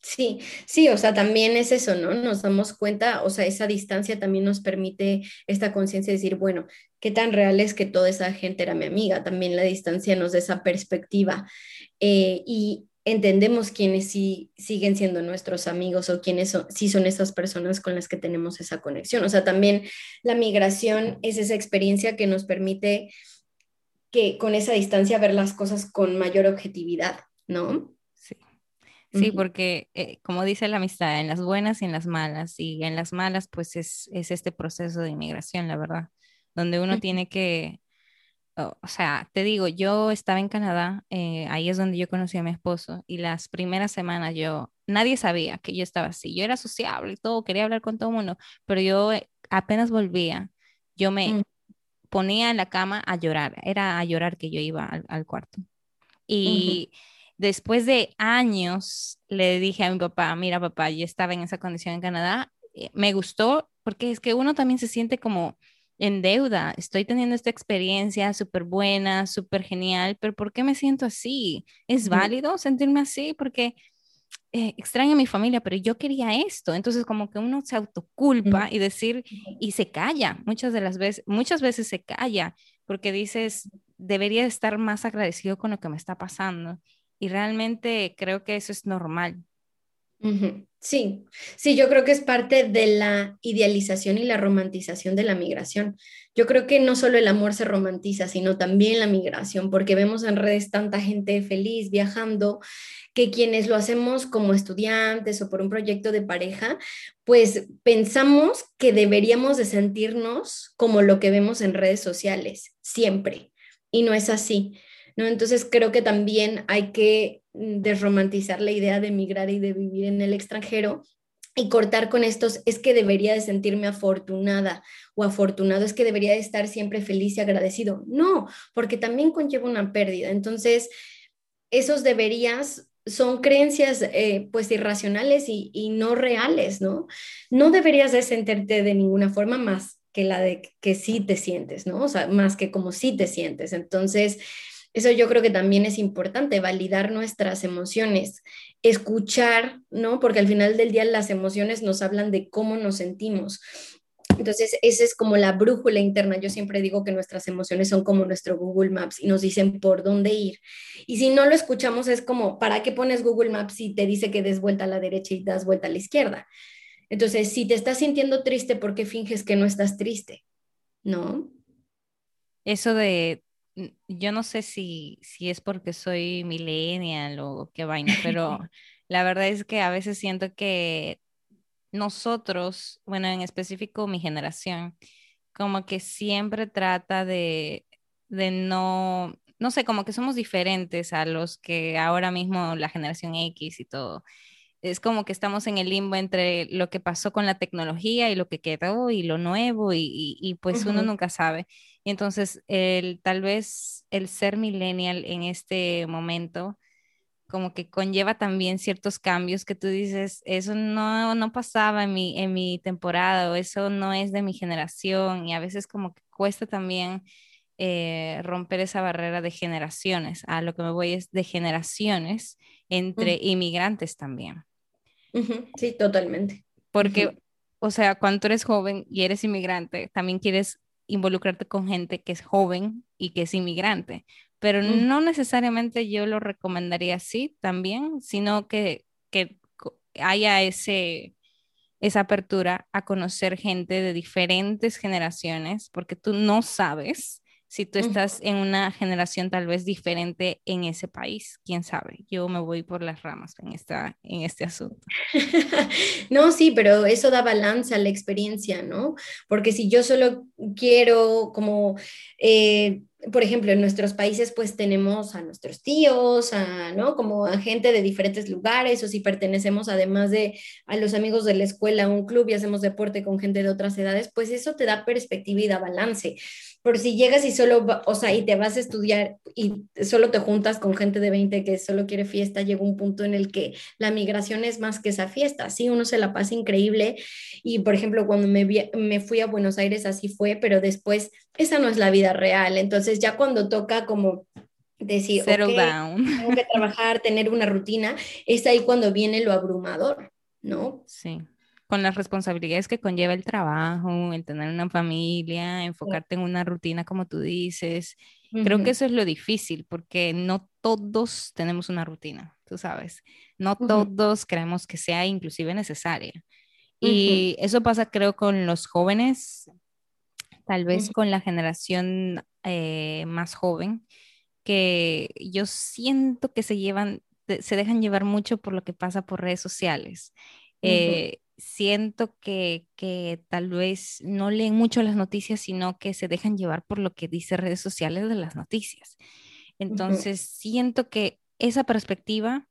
Sí, sí, o sea, también es eso, ¿no? Nos damos cuenta, o sea, esa distancia también nos permite esta conciencia de decir, bueno, qué tan real es que toda esa gente era mi amiga. También la distancia nos da esa perspectiva eh, y entendemos quiénes sí siguen siendo nuestros amigos o quiénes son, sí son esas personas con las que tenemos esa conexión. O sea, también la migración es esa experiencia que nos permite que con esa distancia ver las cosas con mayor objetividad, ¿no? Sí, porque eh, como dice la amistad, en las buenas y en las malas, y en las malas pues es, este proceso de inmigración, la verdad, donde uno tiene que, o sea, te digo, yo estaba en Canadá, eh, ahí es donde yo conocí a mi esposo, y las primeras semanas yo, nadie sabía que yo estaba así, yo era sociable y todo, quería hablar con todo el mundo, pero yo eh, apenas volvía, yo me mm. ponía en la cama a llorar, era a llorar que yo iba al, cuarto. Y después de años le dije a mi papá, mira papá, yo estaba en esa condición en Canadá, eh, me gustó porque es que uno también se siente como en deuda, estoy teniendo esta experiencia súper buena, súper genial, pero ¿por qué me siento así? ¿Es válido sentirme así? Porque eh, extraño a mi familia, pero yo quería esto. Entonces como que uno se autoculpa y decir, y se calla, muchas de las veces, muchas veces se calla porque dices, debería estar más agradecido con lo que me está pasando. Y realmente creo que eso es normal. Sí, sí, yo creo que es parte de la idealización y la romantización de la migración. Yo creo que no solo el amor se romantiza, sino también la migración, porque vemos en redes tanta gente feliz viajando que quienes lo hacemos como estudiantes o por un proyecto de pareja, pues pensamos que deberíamos de sentirnos como lo que vemos en redes sociales, siempre. Y no es así. Entonces creo que también hay que desromantizar la idea de emigrar y de vivir en el extranjero y cortar con estos, es que debería de sentirme afortunada o afortunado, es que debería de estar siempre feliz y agradecido. No, porque también conlleva una pérdida. Entonces, esos deberías son creencias eh, pues irracionales y, y, no reales, ¿no? No deberías de sentirte de ninguna forma más que la de que sí te sientes, ¿no? O sea, más que como sí te sientes. Entonces, eso yo creo que también es importante, validar nuestras emociones, escuchar, ¿no? Porque al final del día las emociones nos hablan de cómo nos sentimos. Entonces, esa es como la brújula interna. Yo siempre digo que nuestras emociones son como nuestro Google Maps y nos dicen por dónde ir. Y si no lo escuchamos, es como, ¿para qué pones Google Maps si te dice que des vuelta a la derecha y das vuelta a la izquierda? Entonces, si te estás sintiendo triste, ¿por qué finges que no estás triste? ¿No? Eso de yo no sé si, si es porque soy millennial o qué vaina, pero la verdad es que a veces siento que nosotros, bueno, en específico mi generación, como que siempre trata de, de no, no sé, como que somos diferentes a los que ahora mismo la generación X y todo. Es como que estamos en el limbo entre lo que pasó con la tecnología y lo que quedó y lo nuevo y, y, pues uno nunca sabe. Y entonces, el, tal vez el ser millennial en este momento como que conlleva también ciertos cambios que tú dices, eso no, no pasaba en mi, en mi temporada o eso no es de mi generación y a veces como que cuesta también eh, romper esa barrera de generaciones. A lo que me voy es de generaciones entre inmigrantes también. Sí, totalmente. Porque, o sea, cuando eres joven y eres inmigrante, también quieres involucrarte con gente que es joven y que es inmigrante, pero mm. no necesariamente yo lo recomendaría así también, sino que, que haya ese, esa apertura a conocer gente de diferentes generaciones, porque tú no sabes si tú estás en una generación tal vez diferente en ese país, quién sabe. Yo me voy por las ramas en, esta, en este asunto. no, sí, pero eso da balance a la experiencia, ¿no? Porque si yo solo quiero como... Eh, por ejemplo, en nuestros países pues tenemos a nuestros tíos, a, ¿no? Como a gente de diferentes lugares, o si pertenecemos además de a los amigos de la escuela, a un club y hacemos deporte con gente de otras edades, pues eso te da perspectiva y da balance. Por si llegas y solo, o sea, y te vas a estudiar y solo te juntas con gente de 20 que solo quiere fiesta, llega un punto en el que la migración es más que esa fiesta, sí, uno se la pasa increíble y, por ejemplo, cuando me, me fui a Buenos Aires así fue, pero después esa no es la vida real, entonces ya cuando toca como decir, Settle down. tengo que trabajar, tener una rutina, es ahí cuando viene lo abrumador, ¿no? Sí, con las responsabilidades que conlleva el trabajo, el tener una familia, enfocarte en una rutina como tú dices. Creo que eso es lo difícil porque no todos tenemos una rutina, tú sabes. No todos creemos que sea inclusive necesaria. Y eso pasa creo con los jóvenes, tal vez con la generación eh, más joven, que yo siento que se llevan, se dejan llevar mucho por lo que pasa por redes sociales. Eh, siento que, que, tal vez no leen mucho las noticias, sino que se dejan llevar por lo que dice redes sociales de las noticias. Entonces, siento que esa perspectiva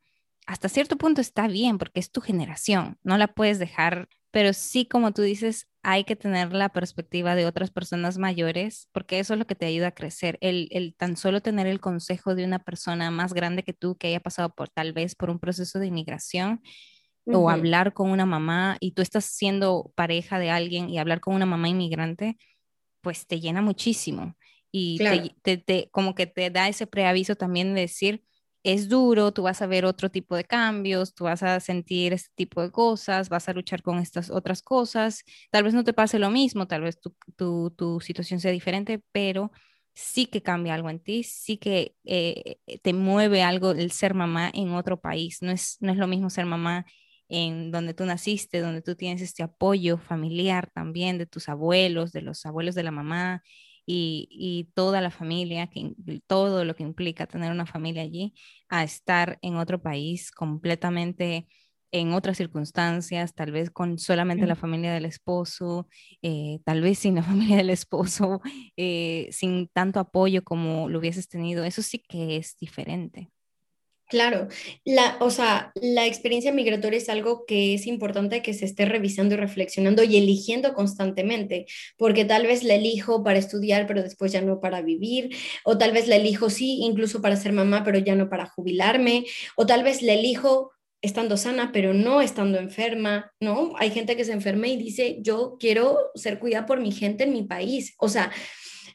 hasta cierto punto está bien porque es tu generación, no la puedes dejar, pero sí, como tú dices, hay que tener la perspectiva de otras personas mayores porque eso es lo que te ayuda a crecer. El, el tan solo tener el consejo de una persona más grande que tú que haya pasado por tal vez por un proceso de inmigración o hablar con una mamá y tú estás siendo pareja de alguien y hablar con una mamá inmigrante, pues te llena muchísimo y te, como que te da ese preaviso también de decir, es duro, tú vas a ver otro tipo de cambios, tú vas a sentir este tipo de cosas, vas a luchar con estas otras cosas, tal vez no te pase lo mismo, tal vez tu, tu, tu situación sea diferente, pero sí que cambia algo en ti, sí que eh, te mueve algo el ser mamá en otro país, no es, no es lo mismo ser mamá en donde tú naciste, donde tú tienes este apoyo familiar también de tus abuelos, de los abuelos de la mamá y, toda la familia, que, todo lo que implica tener una familia allí, a estar en otro país completamente en otras circunstancias, tal vez con solamente la familia del esposo, eh, tal vez sin la familia del esposo, eh, sin tanto apoyo como lo hubieses tenido, eso sí que es diferente. Claro, la, o sea, la experiencia migratoria es algo que es importante que se esté revisando y reflexionando y eligiendo constantemente, porque tal vez la elijo para estudiar, pero después ya no para vivir, o tal vez la elijo sí, incluso para ser mamá, pero ya no para jubilarme, o tal vez la elijo estando sana, pero no estando enferma, ¿no? Hay gente que se enferma y dice, yo quiero ser cuidada por mi gente en mi país, o sea,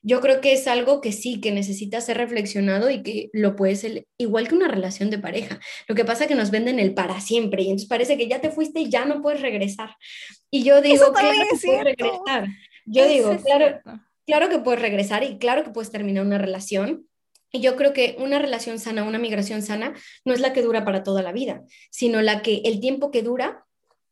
yo creo que es algo que sí, que necesita ser reflexionado y que lo puede ser igual que una relación de pareja. Lo que pasa es que nos venden el para siempre y entonces parece que ya te fuiste y ya no puedes regresar. Y yo digo, claro que puedes regresar. Yo digo, claro, claro que puedes regresar y claro que puedes terminar una relación. Y yo creo que una relación sana, una migración sana, no es la que dura para toda la vida, sino la que el tiempo que dura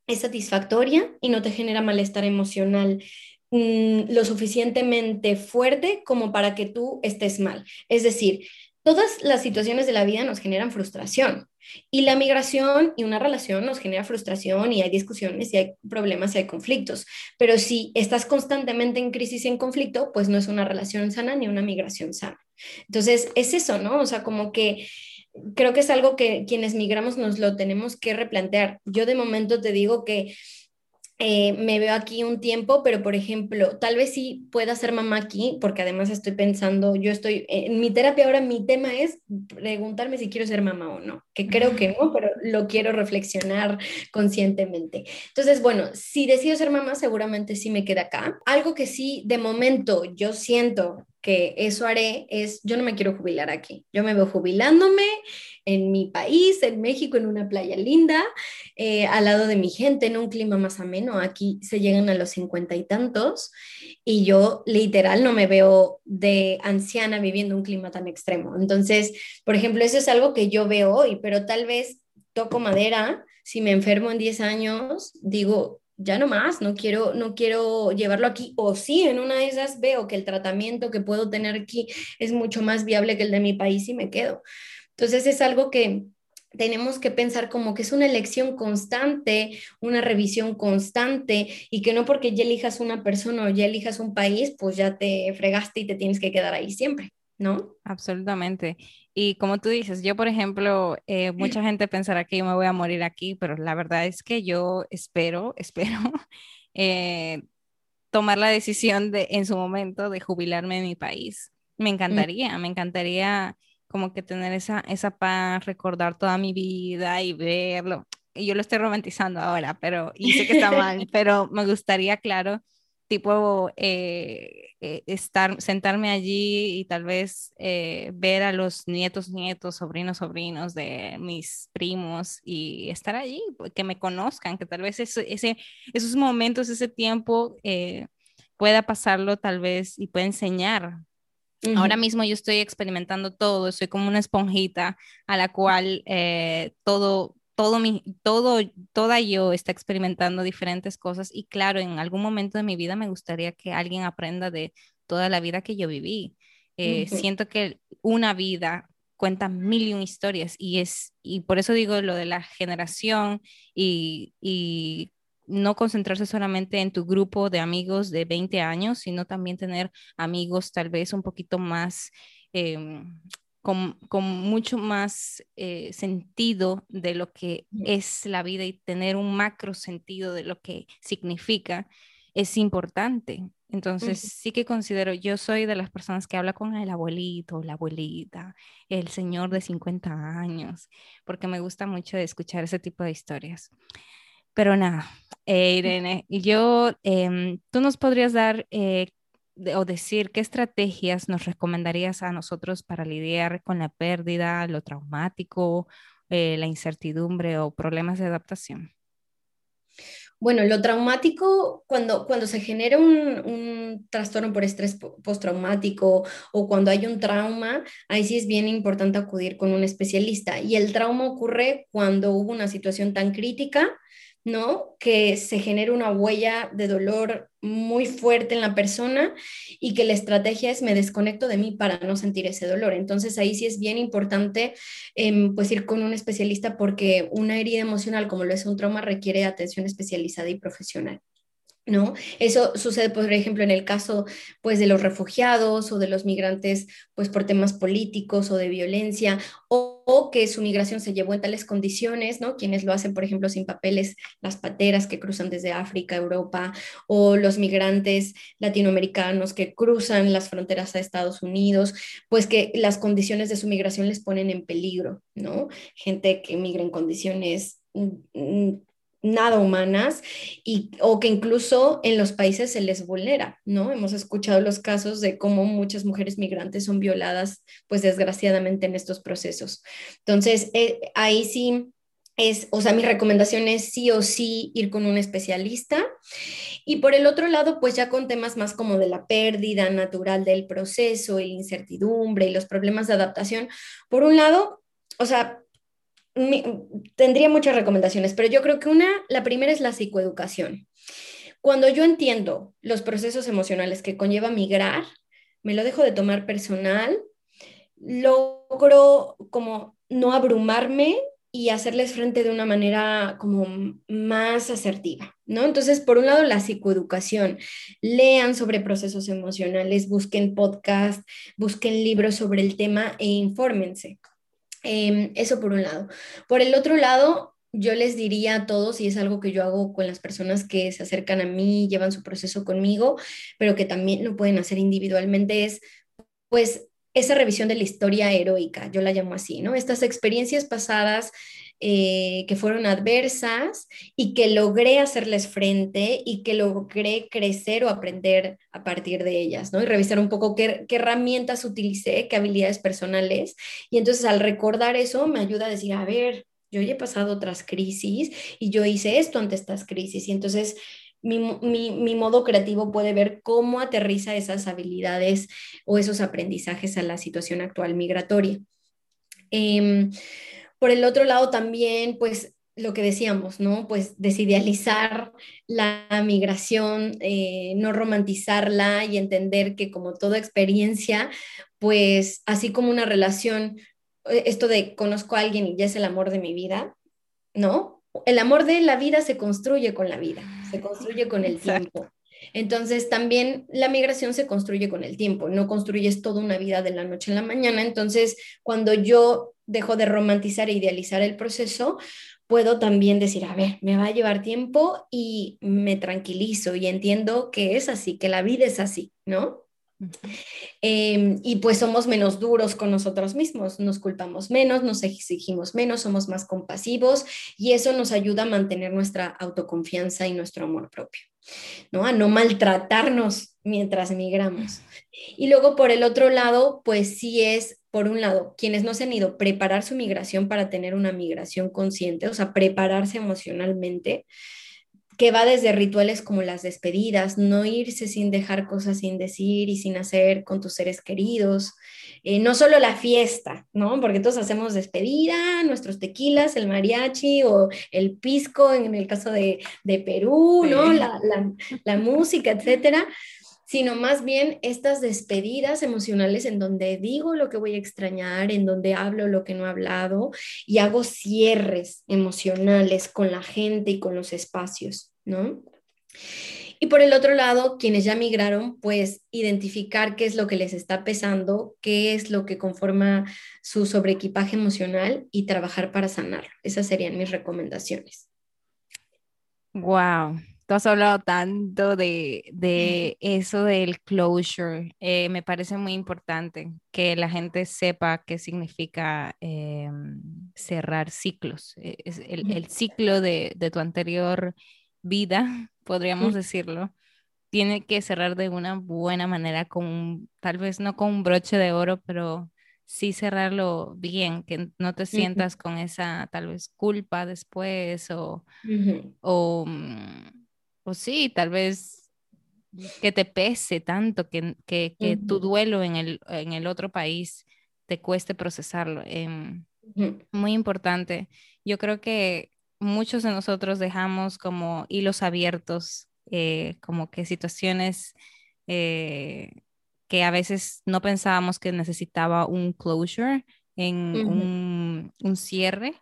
es satisfactoria y no te genera malestar emocional Mm, lo suficientemente fuerte como para que tú estés mal. Es decir, todas las situaciones de la vida nos generan frustración y la migración y una relación nos genera frustración y hay discusiones y hay problemas y hay conflictos. Pero si estás constantemente en crisis y en conflicto, pues no es una relación sana ni una migración sana. Entonces, es eso, ¿no? O sea, como que creo que es algo que quienes migramos nos lo tenemos que replantear. Yo de momento te digo que eh, me veo aquí un tiempo, pero por ejemplo, tal vez sí pueda ser mamá aquí, porque además estoy pensando, yo estoy, en mi terapia ahora mi tema es preguntarme si quiero ser mamá o no, que creo que no, pero lo quiero reflexionar conscientemente. Entonces, bueno, si decido ser mamá, seguramente sí me queda acá. Algo que sí, de momento, yo siento que eso haré es, yo no me quiero jubilar aquí, yo me veo jubilándome en mi país, en México, en una playa linda, eh, al lado de mi gente, en un clima más ameno, aquí se llegan a los cincuenta y tantos y yo literal no me veo de anciana viviendo un clima tan extremo. Entonces, por ejemplo, eso es algo que yo veo hoy, pero tal vez toco madera, si me enfermo en 10 años, digo, ya no más, no quiero, no quiero llevarlo aquí. O sí, en una de esas veo que el tratamiento que puedo tener aquí es mucho más viable que el de mi país y me quedo. Entonces es algo que tenemos que pensar como que es una elección constante, una revisión constante y que no porque ya elijas una persona o ya elijas un país, pues ya te fregaste y te tienes que quedar ahí siempre, ¿no? Absolutamente. Y como tú dices, yo, por ejemplo, eh, mucha gente pensará que yo me voy a morir aquí, pero la verdad es que yo espero, espero eh, tomar la decisión de, en su momento de jubilarme en mi país. Me encantaría, me encantaría como que tener esa, esa paz, recordar toda mi vida y verlo. Y yo lo estoy romantizando ahora, pero, y sé que está mal, pero me gustaría, claro, tipo eh, eh, estar, sentarme allí y tal vez eh, ver a los nietos, nietos, sobrinos, sobrinos de mis primos y estar allí, que me conozcan, que tal vez ese, esos momentos, ese tiempo pueda pasarlo tal vez y pueda enseñar. Ahora mismo yo estoy experimentando todo, soy como una esponjita a la cual todo todo mi, todo, toda yo está experimentando diferentes cosas y claro, en algún momento de mi vida me gustaría que alguien aprenda de toda la vida que yo viví. Eh, siento que una vida cuenta mil y un historias y es, y por eso digo lo de la generación y, y no concentrarse solamente en tu grupo de amigos de 20 años, sino también tener amigos tal vez un poquito más em, con, mucho más eh, sentido de lo que es la vida y tener un macro sentido de lo que significa es importante. Entonces, sí que considero, yo soy de las personas que habla con el abuelito, la abuelita, el señor de 50 años, porque me gusta mucho escuchar ese tipo de historias. Pero nada, eh, Irene, yo, em, tú nos podrías dar eh, o decir qué estrategias nos recomendarías a nosotros para lidiar con la pérdida, lo traumático, eh, la incertidumbre o problemas de adaptación? Bueno, lo traumático, cuando, cuando se genera un, un, trastorno por estrés postraumático o cuando hay un trauma, ahí sí es bien importante acudir con un especialista. Y el trauma ocurre cuando hubo una situación tan crítica ¿no? Que se genere una huella de dolor muy fuerte en la persona y que la estrategia es me desconecto de mí para no sentir ese dolor. Entonces ahí sí es bien importante em, pues ir con un especialista porque una herida emocional como lo es un trauma requiere atención especializada y profesional. ¿no? Eso sucede, por ejemplo, en el caso, pues, de los refugiados o de los migrantes, pues, por temas políticos o de violencia, que su migración se llevó en tales condiciones, ¿no? Quienes lo hacen, por ejemplo, sin papeles, las pateras que cruzan desde África, Europa, o los migrantes latinoamericanos que cruzan las fronteras a Estados Unidos, pues que las condiciones de su migración les ponen en peligro, ¿no? Gente que migra en condiciones mm, mm, nada humanas y, o que incluso en los países se les vulnera, ¿no? Hemos escuchado los casos de cómo muchas mujeres migrantes son violadas, pues desgraciadamente en estos procesos. Entonces, eh, ahí sí es, o sea, mi recomendación es sí o sí ir con un especialista. Y por el otro lado, pues ya con temas más como de la pérdida natural del proceso, la incertidumbre y los problemas de adaptación, por un lado, o sea, tendría muchas recomendaciones, pero yo creo que una, la primera es la psicoeducación. Cuando yo entiendo los procesos emocionales que conlleva migrar, me lo dejo de tomar personal, logro como no abrumarme y hacerles frente de una manera como más asertiva, ¿no? Entonces, por un lado, la psicoeducación. Lean sobre procesos emocionales, busquen podcast, busquen libros sobre el tema e infórmense. Em, eso por un lado. Por el otro lado, yo les diría a todos, y es algo que yo hago con las personas que se acercan a mí, llevan su proceso conmigo, pero que también lo pueden hacer individualmente, es pues esa revisión de la historia heroica, yo la llamo así, ¿no? Estas experiencias pasadas eh, que fueron adversas y que logré hacerles frente y que logré crecer o aprender a partir de ellas, ¿no? Y revisar un poco qué, herramientas utilicé, qué habilidades personales. Y entonces al recordar eso me ayuda a decir, a ver, yo ya he pasado otras crisis y yo hice esto ante estas crisis. Y entonces mi, mi, mi, modo creativo puede ver cómo aterriza esas habilidades o esos aprendizajes a la situación actual migratoria. Eh, por el otro lado también, pues lo que decíamos, ¿no? Pues desidealizar la migración, eh, no romantizarla y entender que como toda experiencia, pues así como una relación, eh, esto de conozco a alguien y ya es el amor de mi vida, ¿no? El amor de la vida se construye con la vida, se construye con el tiempo. Entonces, también la migración se construye con el tiempo, no construyes toda una vida de la noche a la mañana. Entonces, cuando yo dejo de romantizar e idealizar el proceso, puedo también decir, a ver, me va a llevar tiempo y me tranquilizo y entiendo que es así, que la vida es así, ¿no? Em, y pues somos menos duros con nosotros mismos, nos culpamos menos, nos exigimos menos, somos más compasivos y eso nos ayuda a mantener nuestra autoconfianza y nuestro amor propio. ¿no? A no maltratarnos mientras migramos. Y luego por el otro lado, pues sí es, por un lado, quienes no se han ido, preparar su migración para tener una migración consciente, o sea, prepararse emocionalmente, que va desde rituales como las despedidas, no irse sin dejar cosas sin decir y sin hacer con tus seres queridos, eh, no solo la fiesta, ¿no? Porque todos hacemos despedida, nuestros tequilas, el mariachi o el pisco en el caso de, Perú, ¿no? La, la música, etcétera sino más bien estas despedidas emocionales en donde digo lo que voy a extrañar, en donde hablo lo que no he hablado y hago cierres emocionales con la gente y con los espacios, ¿no? Y por el otro lado, quienes ya migraron, pues identificar qué es lo que les está pesando, qué es lo que conforma su sobreequipaje emocional y trabajar para sanarlo. Esas serían mis recomendaciones. Wow, tú has hablado tanto de, de eso del closure. Eh, me parece muy importante que la gente sepa qué significa em, cerrar ciclos. E, es el, el ciclo de, de tu anterior vida podríamos decirlo, tiene que cerrar de una buena manera, con tal vez no con un broche de oro, pero sí cerrarlo bien, que no te sientas con esa tal vez culpa después o, o, mm, o, sí, tal vez que te pese tanto, que, que, que tu duelo en el, en el, otro país te cueste procesarlo. Em, muy importante. Yo creo que muchos de nosotros dejamos como hilos abiertos, eh, como que situaciones eh, que a veces no pensábamos que necesitaba un closure, en un, un, cierre.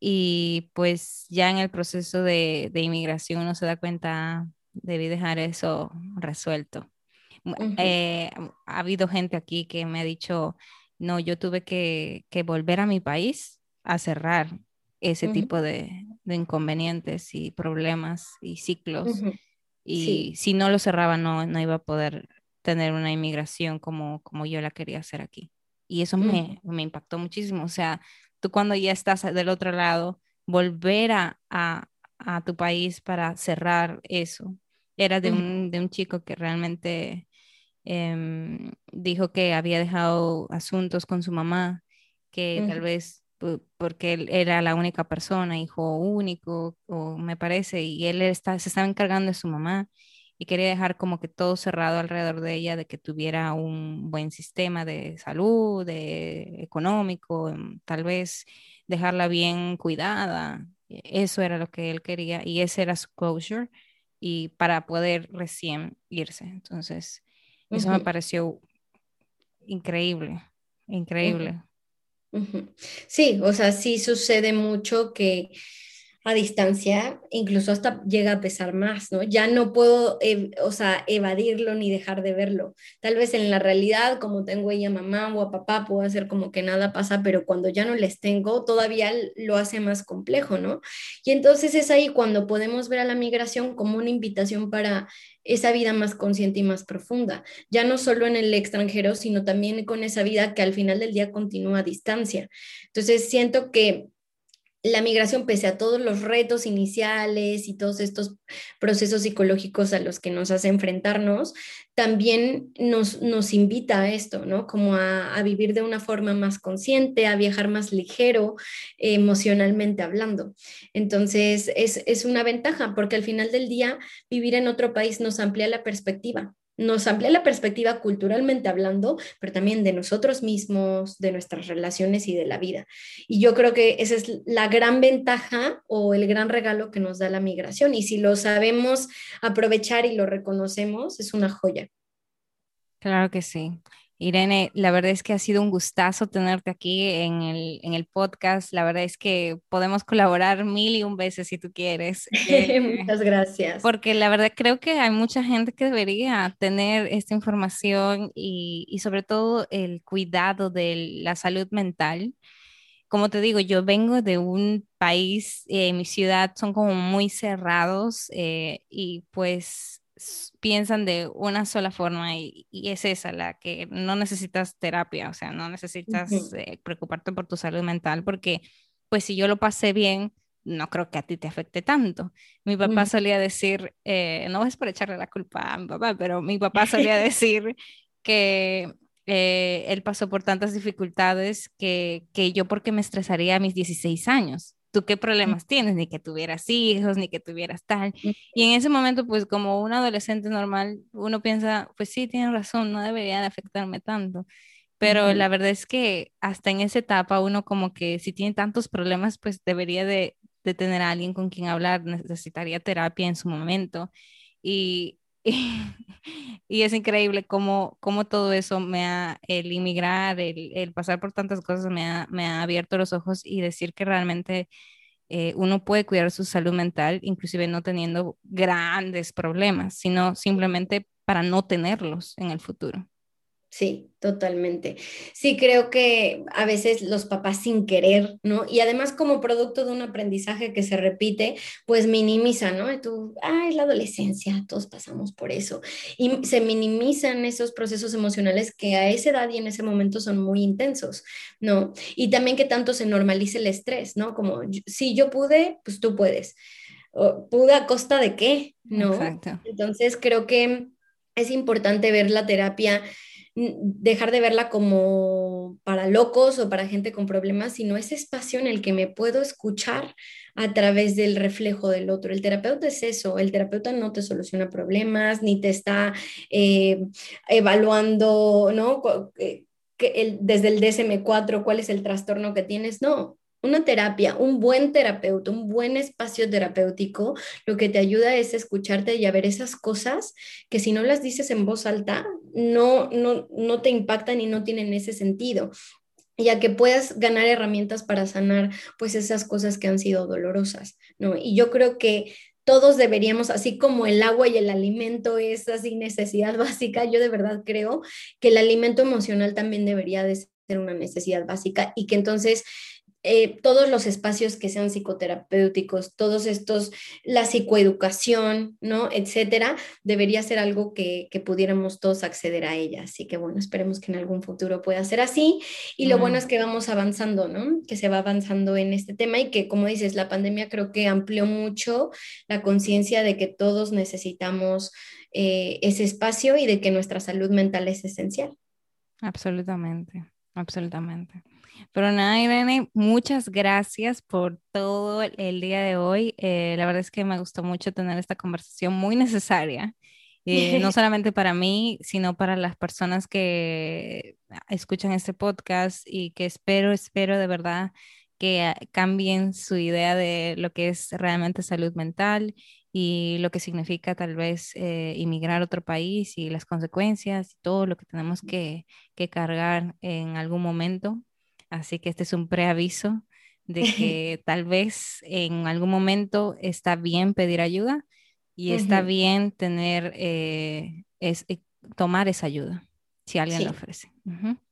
Y pues ya en el proceso de, de, inmigración uno se da cuenta, debí dejar eso resuelto. Eh, ha habido gente aquí que me ha dicho, no, yo tuve que, que volver a mi país a cerrar ese tipo de, inconvenientes y problemas y ciclos. Y si no lo cerraba, no, no iba a poder tener una inmigración como, como yo la quería hacer aquí. Y eso me, me, impactó muchísimo. O sea, tú cuando ya estás del otro lado, volver a, a, a tu país para cerrar eso. Era de, un, de un chico que realmente em, dijo que había dejado asuntos con su mamá, que tal vez porque él era la única persona, hijo único, o me parece, y él está, se estaba encargando de su mamá y quería dejar como que todo cerrado alrededor de ella, de que tuviera un buen sistema de salud, de económico, mm, tal vez dejarla bien cuidada. E, eso era lo que él quería y ese era su closure y para poder recién irse. Entonces, eso me pareció increíble, increíble. Sí, o sea, sí sucede mucho que a distancia incluso hasta llega a pesar más, ¿no? Ya no puedo, o sea, evadirlo ni dejar de verlo. Tal vez en la realidad, como tengo ella mamá o a papá, puedo hacer como que nada pasa, pero cuando ya no les tengo, todavía lo hace más complejo, ¿no? Y entonces es ahí cuando podemos ver a la migración como una invitación para esa vida más consciente y más profunda, ya no solo en el extranjero, sino también con esa vida que al final del día continúa a distancia. Entonces, siento que la migración, pese a todos los retos iniciales y todos estos procesos psicológicos a los que nos hace enfrentarnos, también nos, nos invita a esto, ¿no? Como a, vivir de una forma más consciente, a viajar más ligero, emocionalmente hablando. Entonces, es, es una ventaja porque al final del día, vivir en otro país nos amplía la perspectiva nos amplía la perspectiva culturalmente hablando, pero también de nosotros mismos, de nuestras relaciones y de la vida. Y yo creo que esa es la gran ventaja o el gran regalo que nos da la migración. Y si lo sabemos aprovechar y lo reconocemos, es una joya. Claro que sí. Irene, la verdad es que ha sido un gustazo tenerte aquí en el, en el podcast. La verdad es que podemos colaborar mil y un veces si tú quieres. Eh, Muchas gracias. Porque la verdad creo que hay mucha gente que debería tener esta información y, y sobre todo el cuidado de la salud mental. Como te digo, yo vengo de un país, eh, mi ciudad son como muy cerrados eh, y pues piensan de una sola forma y, es esa, la que no necesitas terapia, o sea, no necesitas eh, preocuparte por tu salud mental porque pues si yo lo pasé bien, no creo que a ti te afecte tanto. Mi papá solía decir, eh, no es por echarle la culpa a mi papá, pero mi papá solía decir que eh, él pasó por tantas dificultades que, que yo porque me estresaría a mis 16 años. ¿Tú qué problemas tienes? Ni que tuvieras hijos, ni que tuvieras tal. Y en ese momento, pues como un adolescente normal, uno piensa, pues sí, tiene razón, no debería de afectarme tanto. Pero la verdad es que hasta en esa etapa uno como que si tiene tantos problemas, pues debería de, de tener a alguien con quien hablar, necesitaría terapia en su momento. Y, y, es increíble cómo, cómo, todo eso me ha, el inmigrar, el, el pasar por tantas cosas me ha, me ha, abierto los ojos y decir que realmente eh, uno puede cuidar su salud mental, inclusive no teniendo grandes problemas, sino simplemente para no tenerlos en el futuro. Sí, totalmente. Sí, creo que a veces los papás sin querer, ¿no? Y además como producto de un aprendizaje que se repite, pues minimizan, ¿no? Y tú, ah, es la adolescencia, todos pasamos por eso. Y se minimizan esos procesos emocionales que a esa edad y en ese momento son muy intensos, ¿no? Y también que tanto se normalice el estrés, ¿no? Como, si yo pude, pues tú puedes. ¿Pude a costa de qué? ¿No? Exacto. Entonces creo que es importante ver la terapia dejar de verla como para locos o para gente con problemas, sino ese espacio en el que me puedo escuchar a través del reflejo del otro. El terapeuta es eso, el terapeuta no te soluciona problemas, ni te está eh, evaluando, ¿no? Eh, que desde el DSM4 cuál es el trastorno que tienes, no, una terapia, un buen terapeuta, un buen espacio terapéutico, lo que te ayuda es escucharte y a ver esas cosas que si no las dices en voz alta, no, no, no te impactan y no tienen ese sentido ya que puedas ganar herramientas para sanar pues esas cosas que han sido dolorosas, ¿no? Y yo creo que todos deberíamos, así como el agua y el alimento es así necesidad básica, yo de verdad creo que el alimento emocional también debería de ser una necesidad básica y que entonces eh, todos los espacios que sean psicoterapéuticos, todos estos, la psicoeducación, ¿no? Etcétera, debería ser algo que, pudiéramos todos acceder a ella. Así que bueno, esperemos que en algún futuro pueda ser así. Y lo bueno es que vamos avanzando, ¿no? Que se va avanzando en este tema y que, como dices, la pandemia creo que amplió mucho la conciencia de que todos necesitamos eh, ese espacio y de que nuestra salud mental es esencial. Absolutamente, absolutamente. Pero nada, Irene, muchas gracias por todo el día de hoy. Eh, la verdad es que me gustó mucho tener esta conversación muy necesaria. Eh, no solamente para mí, sino para las personas que escuchan este podcast y que espero, espero de verdad que cambien su idea de lo que es realmente salud mental y lo que significa tal vez eh, inmigrar a otro país y las consecuencias y todo lo que tenemos que, que cargar en algún momento. Así que este es un preaviso de que tal vez en algún momento está bien pedir ayuda y está bien tener, eh, es, eh, tomar esa ayuda si alguien la ofrece.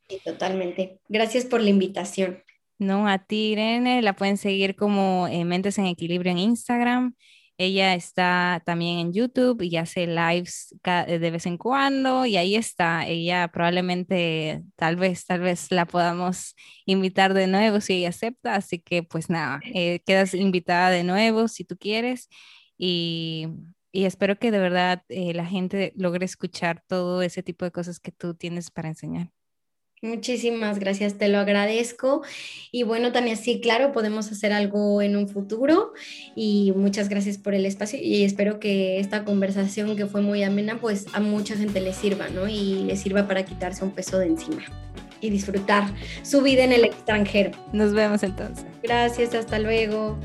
Sí, totalmente. Gracias por la invitación. No, a ti, Irene, la pueden seguir como eh, Mentes en Equilibrio en Instagram ella está también en YouTube y hace lives de vez en cuando y ahí está. Ella probablemente, tal vez, tal vez la podamos invitar de nuevo si ella acepta. Así que pues nada, eh, quedas invitada de nuevo si tú quieres y, y espero que de verdad eh, la gente logre escuchar todo ese tipo de cosas que tú tienes para enseñar. Muchísimas gracias, te lo agradezco. Y bueno, también sí, claro, podemos hacer algo en un futuro. Y muchas gracias por el espacio y espero que esta conversación que fue muy amena, pues a mucha gente le sirva, ¿no? Y le sirva para quitarse un peso de encima y disfrutar su vida en el extranjero. Nos vemos entonces. Gracias, hasta luego.